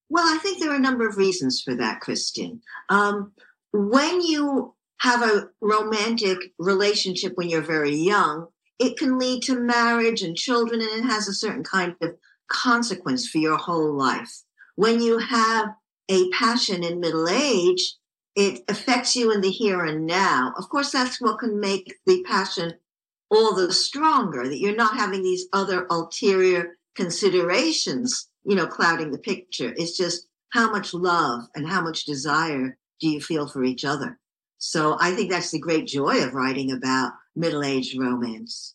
Speaker 10: Well, I think there are a number of reasons for that, Christian. Um, when you have a romantic relationship when you're very young, it can lead to marriage and children, and it has a certain kind of consequence for your whole life. When you have a passion in middle age, it affects you in the here and now. Of course, that's what can make the passion all the stronger that you're not having these other ulterior considerations, you know, clouding the picture. It's just how much love and how much desire do you feel for each other? So I think that's the great joy of writing about middle aged romance.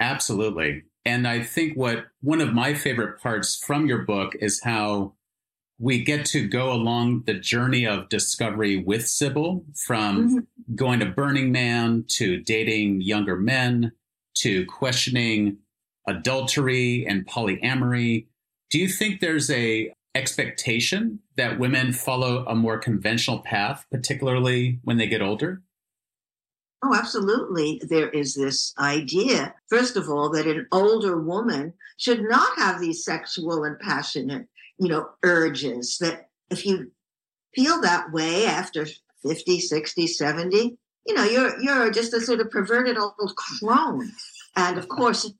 Speaker 5: Absolutely. And I think what one of my favorite parts from your book is how we get to go along the journey of discovery with Sybil from mm-hmm. going to Burning Man to dating younger men to questioning adultery and polyamory. Do you think there's a expectation that women follow a more conventional path, particularly when they get older?
Speaker 10: Oh, absolutely. There is this idea, first of all, that an older woman should not have these sexual and passionate, you know, urges. That if you feel that way after 50, 60, 70, you know, you're you're just a sort of perverted old crone. And of course,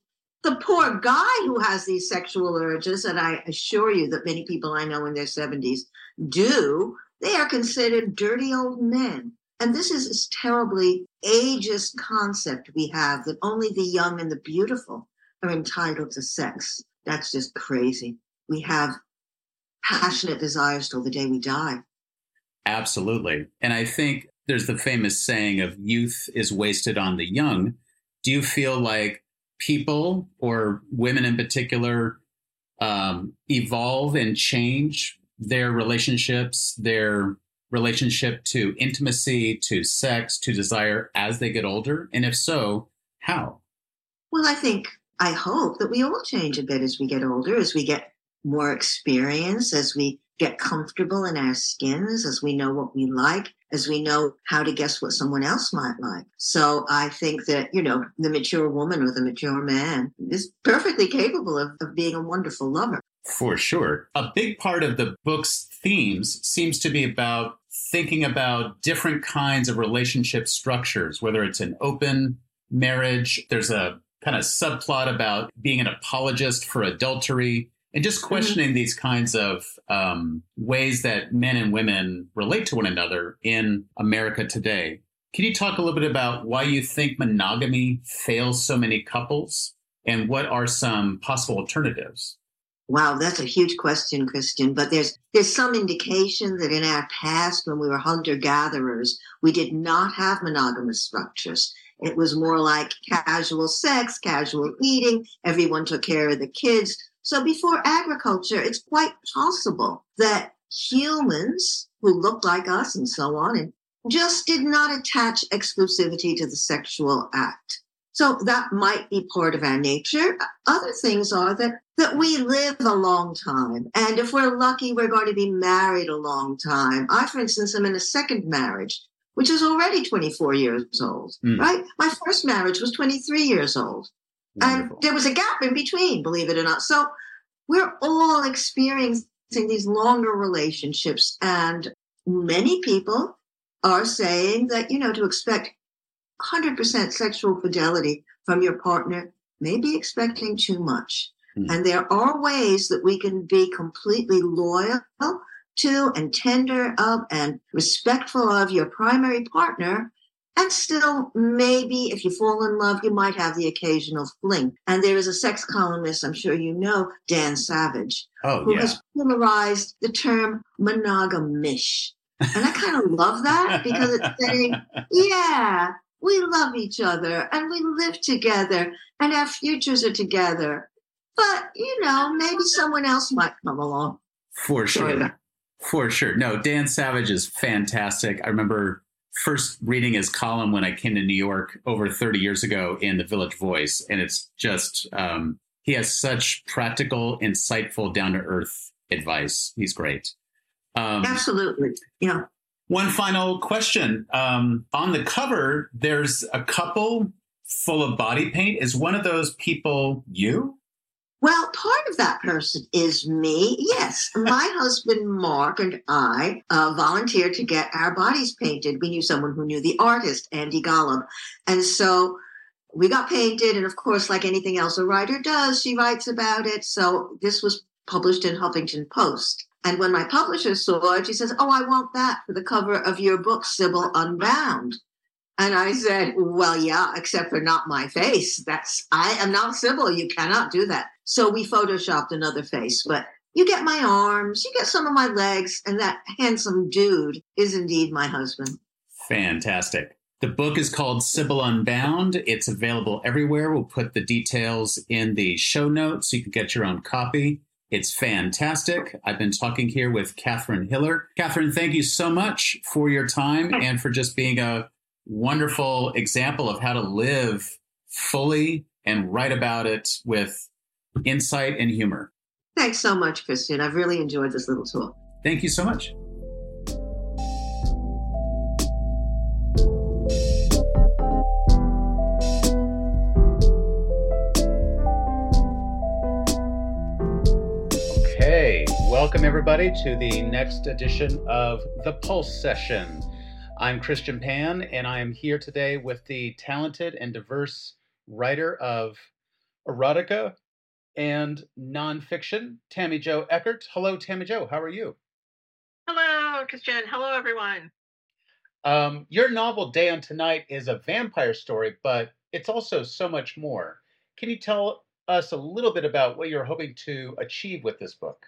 Speaker 10: the poor guy who has these sexual urges, and I assure you that many people I know in their 70s do, they are considered dirty old men. And this is this terribly ageist concept we have that only the young and the beautiful are entitled to sex. That's just crazy. We have passionate desires till the day we die.
Speaker 5: Absolutely. And I think there's the famous saying of youth is wasted on the young. Do you feel like people or women in particular um, evolve and change their relationships, their relationship to intimacy, to sex, to desire as they get older? And if so, how?
Speaker 10: Well, I think, I hope that we all change a bit as we get older, as we get more experience, as we get comfortable in our skins, as we know what we like, as we know how to guess what someone else might like. So I think that, you know, the mature woman or the mature man is perfectly capable of, of being a wonderful lover.
Speaker 5: For sure. A big part of the book's themes seems to be about thinking about different kinds of relationship structures, whether it's an open marriage, there's a kind of subplot about being an apologist for adultery and just mm-hmm. questioning mm-hmm. these kinds of um, ways that men and women relate to one another in America today. Can you talk a little bit about why you think monogamy fails so many couples and what are some possible alternatives?
Speaker 10: Wow, that's a huge question, Christian. But there's there's some indication that in our past, when we were hunter gatherers, we did not have monogamous structures. It was more like casual sex, casual eating. Everyone took care of the kids. So before agriculture, it's quite possible that humans who looked like us and so on and just did not attach exclusivity to the sexual act. So that might be part of our nature. Other things are that, that we live a long time. And if we're lucky, we're going to be married a long time. I, for instance, am in a second marriage, which is already 24 years old, mm. right? My first marriage was 23 years old. Wonderful. And there was a gap in between, believe it or not. So we're all experiencing these longer relationships. And many people are saying that, you know, to expect 100% sexual fidelity from your partner may be expecting too much. Mm. And there are ways that we can be completely loyal to and tender of and respectful of your primary partner and still, maybe if you fall in love, you might have the occasional fling. And there is a sex columnist, I'm sure you know, Dan Savage,
Speaker 5: oh,
Speaker 10: who
Speaker 5: yeah.
Speaker 10: has popularized the term monogamish. And I kind of love that because it's saying, yeah, we love each other and we live together and our futures are together. But, you know, maybe someone else might come along.
Speaker 5: For sure. For sure. No, Dan Savage is fantastic. I remember first reading his column when I came to New York over 30 years ago in the Village Voice. And it's just, um, he has such practical, insightful, down to earth advice. He's great.
Speaker 10: Um, Absolutely. Yeah.
Speaker 5: One final question. Um, on the cover, there's a couple full of body paint. Is one of those people you?
Speaker 10: Well, part of that person is me. Yes, my husband Mark and I uh, volunteered to get our bodies painted. We knew someone who knew the artist, Andy Golub. And so we got painted. And of course, like anything else a writer does, she writes about it. So this was published in Huffington Post. And when my publisher saw it, she says, Oh, I want that for the cover of your book, Sybil Unbound. And I said, Well, yeah, except for not my face. That's I am not Sybil. You cannot do that. So we photoshopped another face, but you get my arms, you get some of my legs, and that handsome dude is indeed my husband.
Speaker 5: Fantastic. The book is called Sybil Unbound. It's available everywhere. We'll put the details in the show notes so you can get your own copy. It's fantastic. I've been talking here with Catherine Hiller. Catherine, thank you so much for your time and for just being a wonderful example of how to live fully and write about it with insight and humor.
Speaker 10: Thanks so much, Christian. I've really enjoyed this little talk.
Speaker 5: Thank you so much. Okay, welcome everybody to the next edition of the Pulse Session. I'm Christian Pan, and I am here today with the talented and diverse writer of erotica and nonfiction, Tammy Jo Eckert. Hello, Tammy Jo. How are you?
Speaker 11: Hello, Christian. Hello, everyone.
Speaker 5: Um, your novel, Day and Tonight, is a vampire story, but it's also so much more. Can you tell us a little bit about what you're hoping to achieve with this book?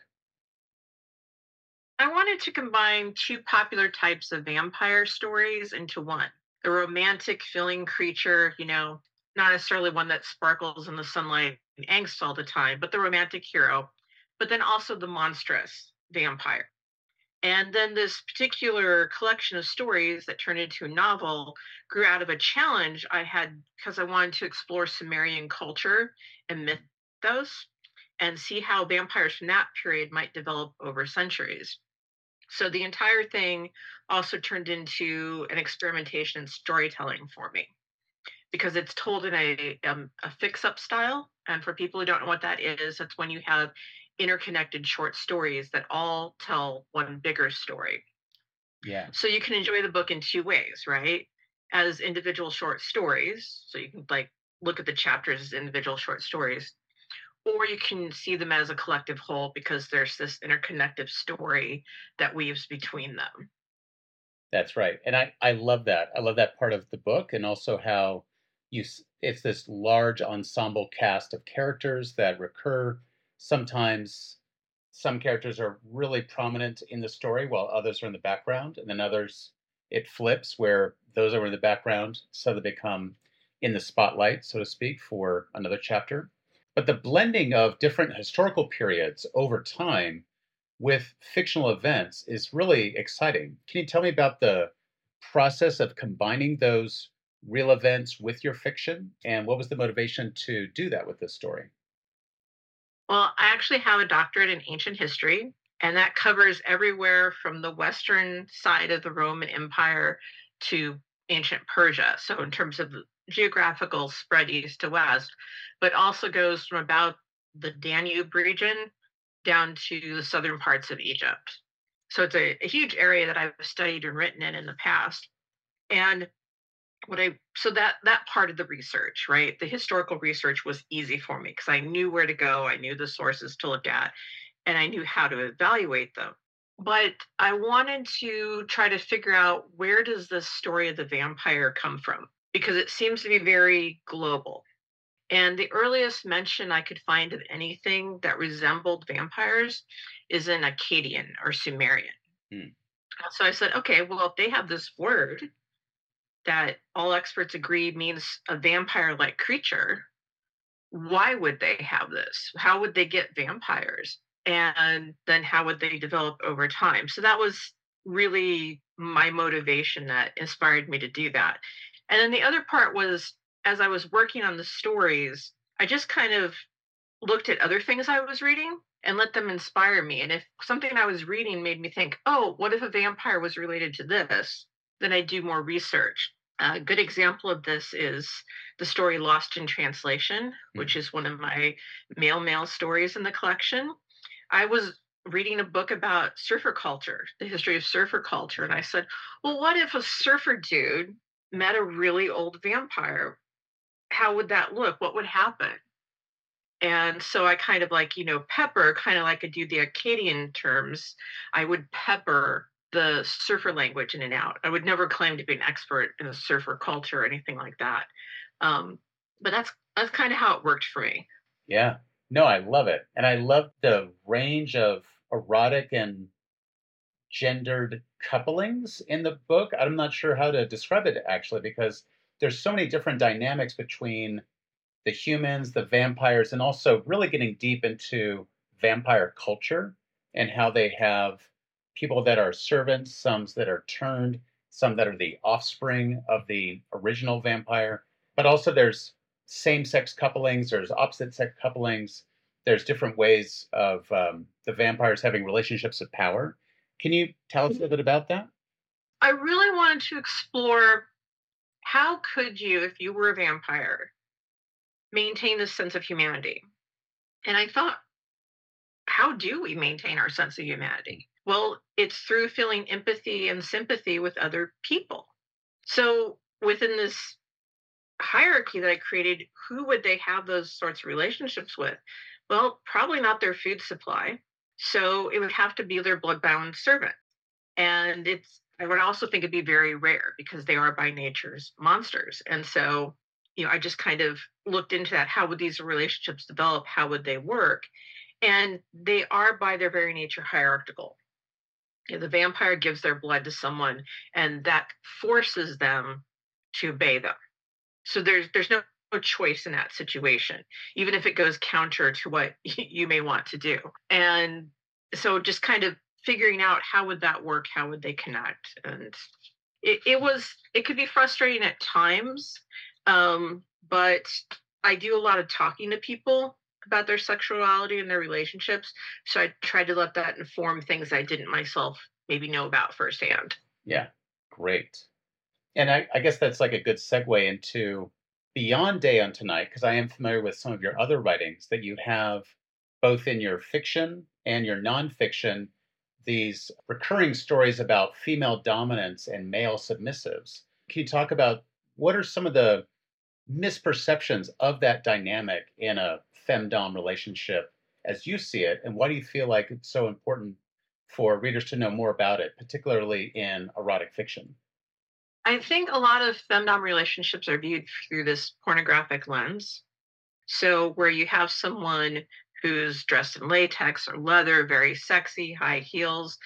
Speaker 11: I wanted to combine two popular types of vampire stories into one the romantic feeling creature, you know, not necessarily one that sparkles in the sunlight and angst all the time, but the romantic hero, but then also the monstrous vampire. And then this particular collection of stories that turned into a novel grew out of a challenge I had because I wanted to explore Sumerian culture and mythos and see how vampires from that period might develop over centuries. So the entire thing also turned into an experimentation in storytelling for me because it's told in a, um, a fix up style. And for people who don't know what that is, that's when you have interconnected short stories that all tell one bigger story.
Speaker 5: Yeah.
Speaker 11: So you can enjoy the book in two ways, right? As individual short stories. So you can like look at the chapters as individual short stories. Or you can see them as a collective whole because there's this interconnected story that weaves between them.
Speaker 5: That's right. And I, I love that. I love that part of the book and also how you it's this large ensemble cast of characters that recur. Sometimes some characters are really prominent in the story while others are in the background and then others it flips where those are in the background they become in the spotlight so to speak for another chapter. But the blending of different historical periods over time with fictional events is really exciting. Can you tell me about the process of combining those real events with your fiction and what was the motivation to do that with this story?
Speaker 11: Well i actually have a doctorate in ancient history and that covers everywhere from the western side of the roman empire to ancient persia so in terms of geographical spread east to west but also goes from about the danube region down to the southern parts of egypt. So it's a, a huge area that i've studied and written in in the past. And what I so that that part of the research, right? The historical research was easy for me because I knew where to go, I knew the sources to look at, and I knew how to evaluate them. But I wanted to try to figure out where does this story of the vampire come from? Because it seems to be very global. And the earliest mention I could find of anything that resembled vampires is in Akkadian or Sumerian. Hmm. So I said, okay, well, if they have this word, that all experts agree means a vampire like creature, why would they have this? How would they get vampires? And then how would they develop over time? So that was really my motivation that inspired me to do that. And then the other part was as I was working on the stories, I just kind of looked at other things I was reading and let them inspire me. And if something I was reading made me think, oh, what if a vampire was related to this? Then I do more research. A good example of this is the story Lost in Translation, mm-hmm. which is one of my male male stories in the collection. I was reading a book about surfer culture, the history of surfer culture, and I said, well, what if a surfer dude met a really old vampire? How would that look? What would happen? And so I kind of like, you know, pepper, kind of like I do the Akkadian terms. I would pepper the surfer language in and out. I would never claim to be an expert in the surfer culture or anything like that. Um, but that's that's kind of how it worked for me.
Speaker 5: Yeah. No, I love it. And I love the range of erotic and gendered couplings in the book. I'm not sure how to describe it actually because there's so many different dynamics between the humans, the vampires, and also really getting deep into vampire culture and how they have people that are servants, some that are turned, some that are the offspring of the original vampire. But also there's same-sex couplings, there's opposite-sex couplings, there's different ways of um, the vampires having relationships of power. Can you tell us a little bit about that?
Speaker 11: I really wanted to explore how could you, if you were a vampire, maintain this sense of humanity? And I thought, how do we maintain our sense of humanity? Well, it's through feeling empathy and sympathy with other people. So within this hierarchy that I created, who would they have those sorts of relationships with? Well, probably not their food supply. So it would have to be their bloodbound servant. And it's, I would also think it'd be very rare because they are by nature's monsters. And so, you know, I just kind of looked into that. How would these relationships develop? How would they work? And they are by their very nature hierarchical. You know, the vampire gives their blood to someone and that forces them to obey them. So there's there's no choice in that situation, even if it goes counter to what you may want to do. And so just kind of figuring out how would that work, how would they connect, and it, it was it could be frustrating at times, um, but I do a lot of talking to people about their sexuality and their relationships, so I tried to let that inform things I didn't myself maybe know about firsthand.
Speaker 5: Yeah, great. And I, I guess that's like a good segue into beyond Day on Tonight, because I am familiar with some of your other writings that you have both in your fiction and your nonfiction these recurring stories about female dominance and male submissives. Can you talk about what are some of the misperceptions of that dynamic in a femdom relationship as you see it, and why do you feel like it's so important for readers to know more about it, particularly in erotic fiction?
Speaker 11: I think a lot of femdom relationships are viewed through this pornographic lens. So, where you have someone who's dressed in latex or leather, very sexy, high heels,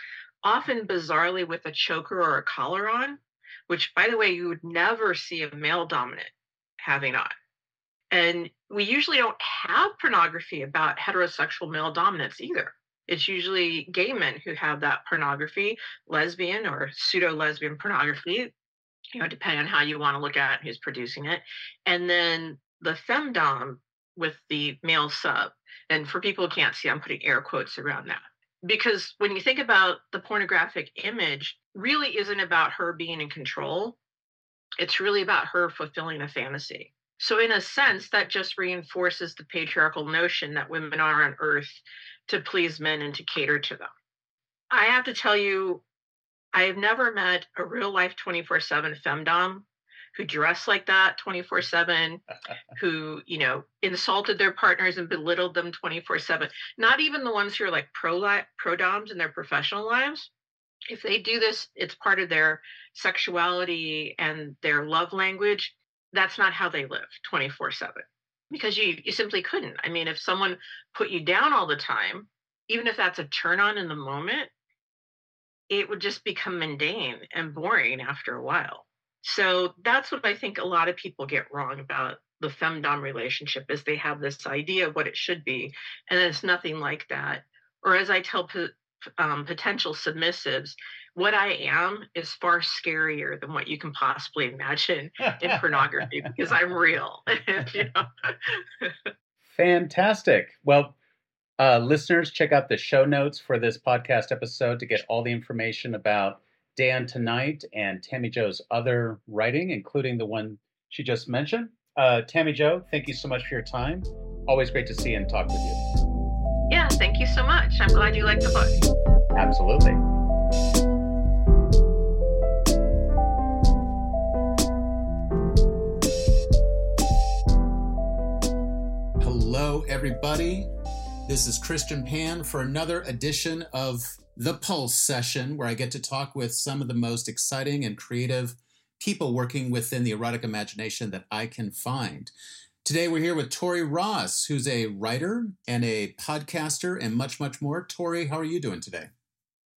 Speaker 11: often bizarrely with a choker or a collar on, which, by the way, you would never see a male dominant having on. And we usually don't have pornography about heterosexual male dominance either. It's usually gay men who have that pornography, lesbian or pseudo lesbian pornography you know, depending on how you want to look at who's producing it. And then the femdom with the male sub. And for people who can't see, I'm putting air quotes around that. Because when you think about the pornographic image, really isn't about her being in control. It's really about her fulfilling a fantasy. So, in a sense, that just reinforces the patriarchal notion that women are on earth to please men and to cater to them. I have to tell you, I have never met a real life 24 7 femdom who dressed like that 24 7, who, you know, insulted their partners and belittled them 24 7. Not even the ones who are like pro, pro doms in their professional lives. If they do this, it's part of their sexuality and their love language. That's not how they live 24 7 because you, you simply couldn't. I mean, if someone put you down all the time, even if that's a turn on in the moment, it would just become mundane and boring after a while. So that's what I think a lot of people get wrong about the femdom relationship is they have this idea of what it should be, and it's nothing like that. Or as I tell um, potential submissives, what I am is far scarier than what you can possibly imagine in pornography because I'm real.
Speaker 5: Fantastic. Well, uh, listeners, check out the show notes for this podcast episode to get all the information about Dan Tonight and Tammy Jo's other writing, including the one she just mentioned. Uh, Tammy Jo, thank you so much for your time. Always great to see and talk with you.
Speaker 11: Yeah, thank you so much. I'm glad you liked the book.
Speaker 5: Absolutely. Hello, everybody. This is Christian Pan for another edition of The Pulse Session, where I get to talk with some of the most exciting and creative people working within the erotic imagination that I can find. Today, we're here with Tori Ross, who's a writer and a podcaster and much, much more. Tori, how are you doing today?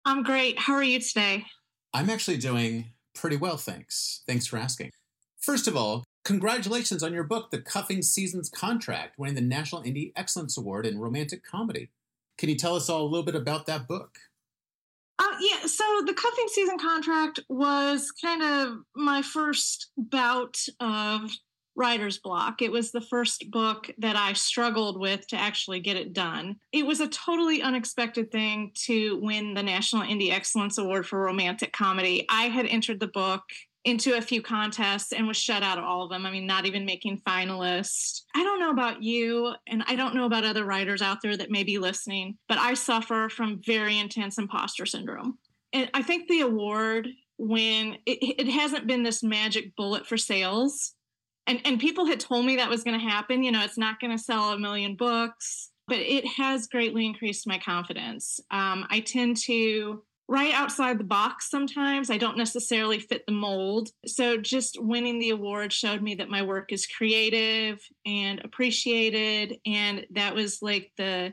Speaker 12: I'm great. How are you today?
Speaker 5: I'm actually doing pretty well, thanks. Thanks for asking. First of all, congratulations on your book, The Cuffing Season's Contract, winning the National Indie Excellence Award in Romantic Comedy. Can you tell us all a little bit about that book?
Speaker 12: Uh, yeah, so the cuffing season contract was kind of my first bout of writer's block. It was the first book that I struggled with to actually get it done. It was a totally unexpected thing to win the National Indie Excellence Award for Romantic Comedy. I had entered the book into a few contests and was shut out of all of them. I mean, not even making finalists. I don't know about you, and I don't know about other writers out there that may be listening, but I suffer from very intense imposter syndrome. And I think the award, when it, it hasn't been this magic bullet for sales, and and people had told me that was going to happen you know it's not going to sell a million books but it has greatly increased my confidence. Um, i tend to write outside the box sometimes i don't necessarily fit the mold. So just winning the award showed me that my work is creative and appreciated and that was like the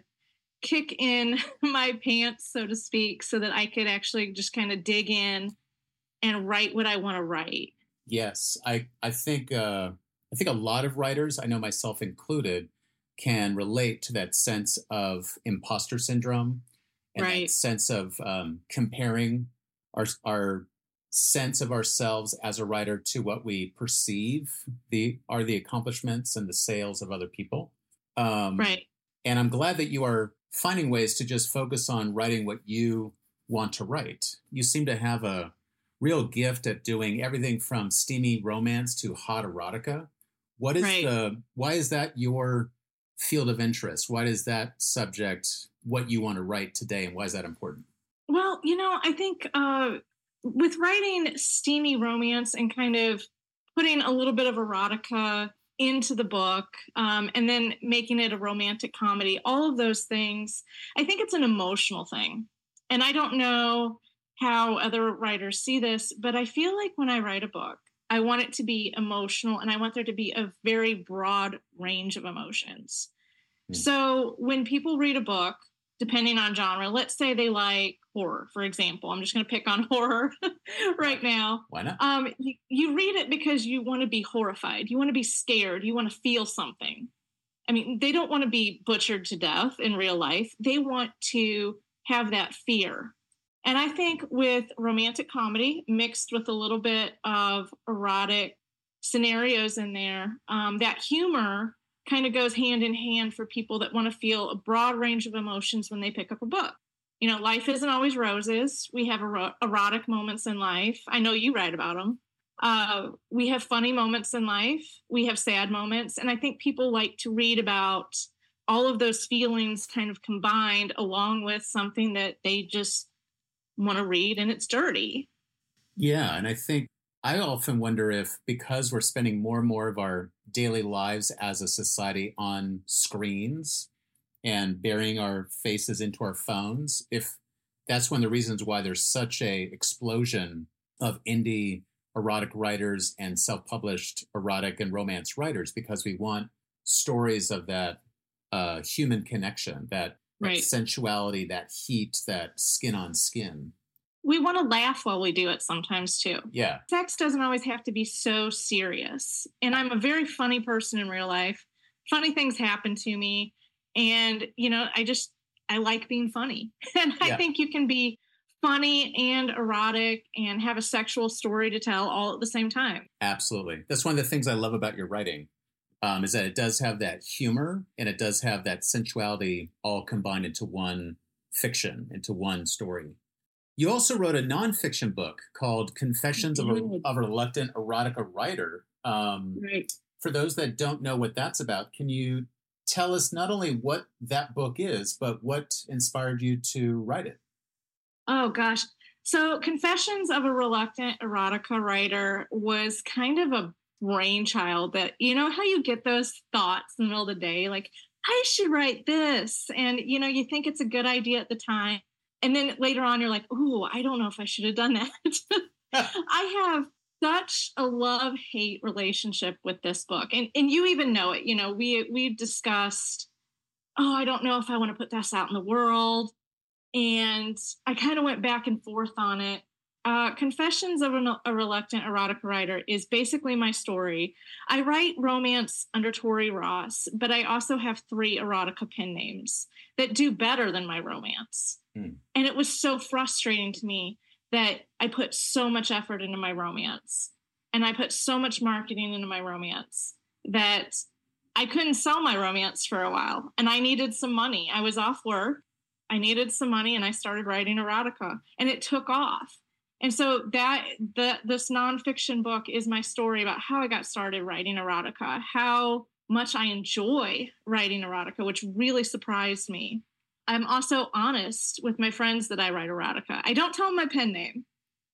Speaker 12: kick in my pants so to speak so that i could actually just kind of dig in and write what i want to write.
Speaker 5: Yes i i think uh I think a lot of writers, I know myself included, can relate to that sense of imposter syndrome and right. that sense of um, comparing our our sense of ourselves as a writer to what we perceive the are the accomplishments and the sales of other people.
Speaker 12: Um, right.
Speaker 5: And I'm glad that you are finding ways to just focus on writing what you want to write. You seem to have a real gift at doing everything from steamy romance to hot erotica. What is right. the why is that your field of interest? Why is that subject what you want to write today and why is that important?
Speaker 12: Well, you know, I think uh, with writing steamy romance and kind of putting a little bit of erotica into the book um, and then making it a romantic comedy, all of those things, I think it's an emotional thing. And I don't know how other writers see this, but I feel like when I write a book, I want it to be emotional and I want there to be a very broad range of emotions. Mm. So when people read a book, depending on genre, let's say they like horror, for example. I'm just going to pick on horror right now.
Speaker 5: Why not?
Speaker 12: Um, you, you read it because you want to be horrified. You want to be scared. You want to feel something. I mean, they don't want to be butchered to death in real life. They want to have that fear. And I think with romantic comedy mixed with a little bit of erotic scenarios in there, um, that humor kind of goes hand in hand for people that want to feel a broad range of emotions when they pick up a book. You know, life isn't always roses. We have er- erotic moments in life. I know you write about them. Uh, we have funny moments in life. We have sad moments. And I think people like to read about all of those feelings kind of combined along with something that they just want to read and it's dirty.
Speaker 5: Yeah. And I think I often wonder if because we're spending more and more of our daily lives as a society on screens and burying our faces into our phones, if that's one of the reasons why there's such a explosion of indie erotic writers and self-published erotic and romance writers because we want stories of that uh, human connection, that right. sensuality, that heat, that skin on skin.
Speaker 12: We want to laugh while we do it sometimes too.
Speaker 5: Yeah.
Speaker 12: Sex doesn't always have to be so serious. And I'm a very funny person in real life. Funny things happen to me. And, you know, I just, I like being funny. And I yeah. think you can be funny and erotic and have a sexual story to tell all at the same time.
Speaker 5: Absolutely. That's one of the things I love about your writing um, is that it does have that humor and it does have that sensuality all combined into one fiction, into one story. You also wrote a nonfiction book called Confessions of a, of a Reluctant Erotica Writer. Um,
Speaker 12: right.
Speaker 5: For those that don't know what that's about, can you tell us not only what that book is, but what inspired you to write it?
Speaker 12: Oh, gosh. So, Confessions of a Reluctant Erotica Writer was kind of a brainchild that you know how you get those thoughts in the middle of the day like I should write this. And, you know, you think it's a good idea at the time. And then later on, you're like, oh, I don't know if I should have done that. I have such a love hate relationship with this book. And, and you even know it. You know, we, we've discussed, oh, I don't know if I want to put this out in the world. And I kind of went back and forth on it. Uh, Confessions of a Reluctant Erotica Writer is basically my story. I write romance under Tori Ross, but I also have three erotica pen names that do better than my romance. Mm. And it was so frustrating to me that I put so much effort into my romance and I put so much marketing into my romance that I couldn't sell my romance for a while and I needed some money. I was off work. I needed some money and I started writing erotica and it took off and so that the this nonfiction book is my story about how I got started writing erotica, how much I enjoy writing erotica, which really surprised me. I'm also honest with my friends that I write erotica. I don't tell them my pen name,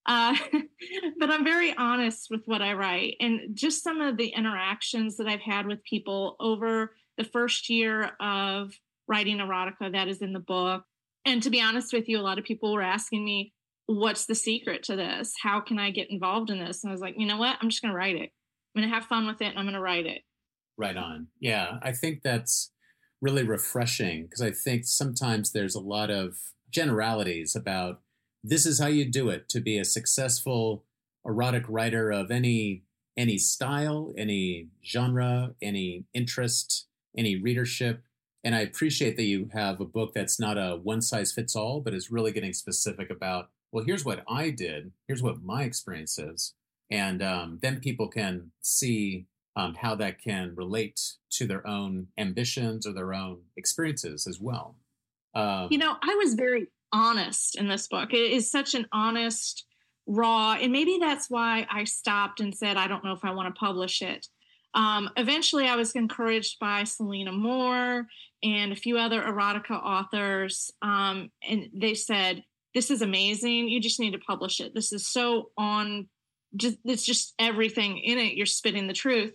Speaker 12: uh, but I'm very honest with what I write. And just some of the interactions that I've had with people over the first year of writing erotica that is in the book. And to be honest with you, a lot of people were asking me, what's the secret to this? How can I get involved in this? And I was like, you know what? I'm just going to write it. I'm going to have fun with it and I'm going to write it.
Speaker 5: Right on. Yeah. I think that's really refreshing because I think sometimes there's a lot of generalities about this is how you do it to be a successful erotic writer of any any style, any genre, any interest, any readership. And I appreciate that you have a book that's not a one size fits all, but is really getting specific about well, here's what I did. Here's what my experience is. And um, then people can see um, how that can relate to their own ambitions or their own experiences as well.
Speaker 12: Um, you know, I was very honest in this book. It is such an honest, raw, and maybe that's why I stopped and said, I don't know if I want to publish it. Um, eventually, I was encouraged by Selena Moore and a few other erotica authors, um, and they said, this is amazing. You just need to publish it. This is so on just it's just everything in it. You're spitting the truth.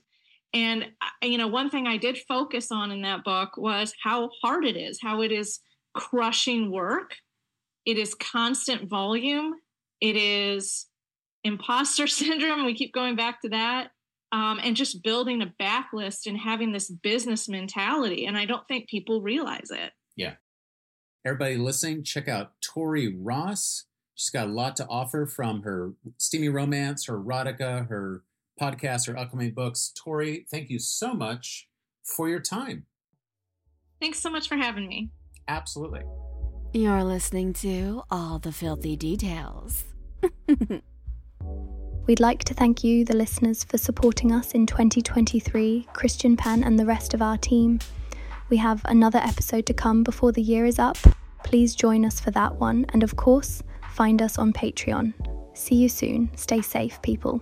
Speaker 12: And you know, one thing I did focus on in that book was how hard it is, how it is crushing work. It is constant volume. It is imposter syndrome. We keep going back to that. Um, and just building a backlist and having this business mentality. And I don't think people realize it.
Speaker 5: Yeah. Everybody listening, check out Tori Ross. She's got a lot to offer from her steamy romance, her erotica, her podcast, her upcoming books. Tori, thank you so much for your time.
Speaker 12: Thanks so much for having me.
Speaker 5: Absolutely.
Speaker 3: You're listening to All the Filthy Details.
Speaker 1: We'd like to thank you, the listeners, for supporting us in 2023, Christian Pan and the rest of our team. We have another episode to come before the year is up. Please join us for that one, and of course, find us on Patreon. See you soon. Stay safe, people.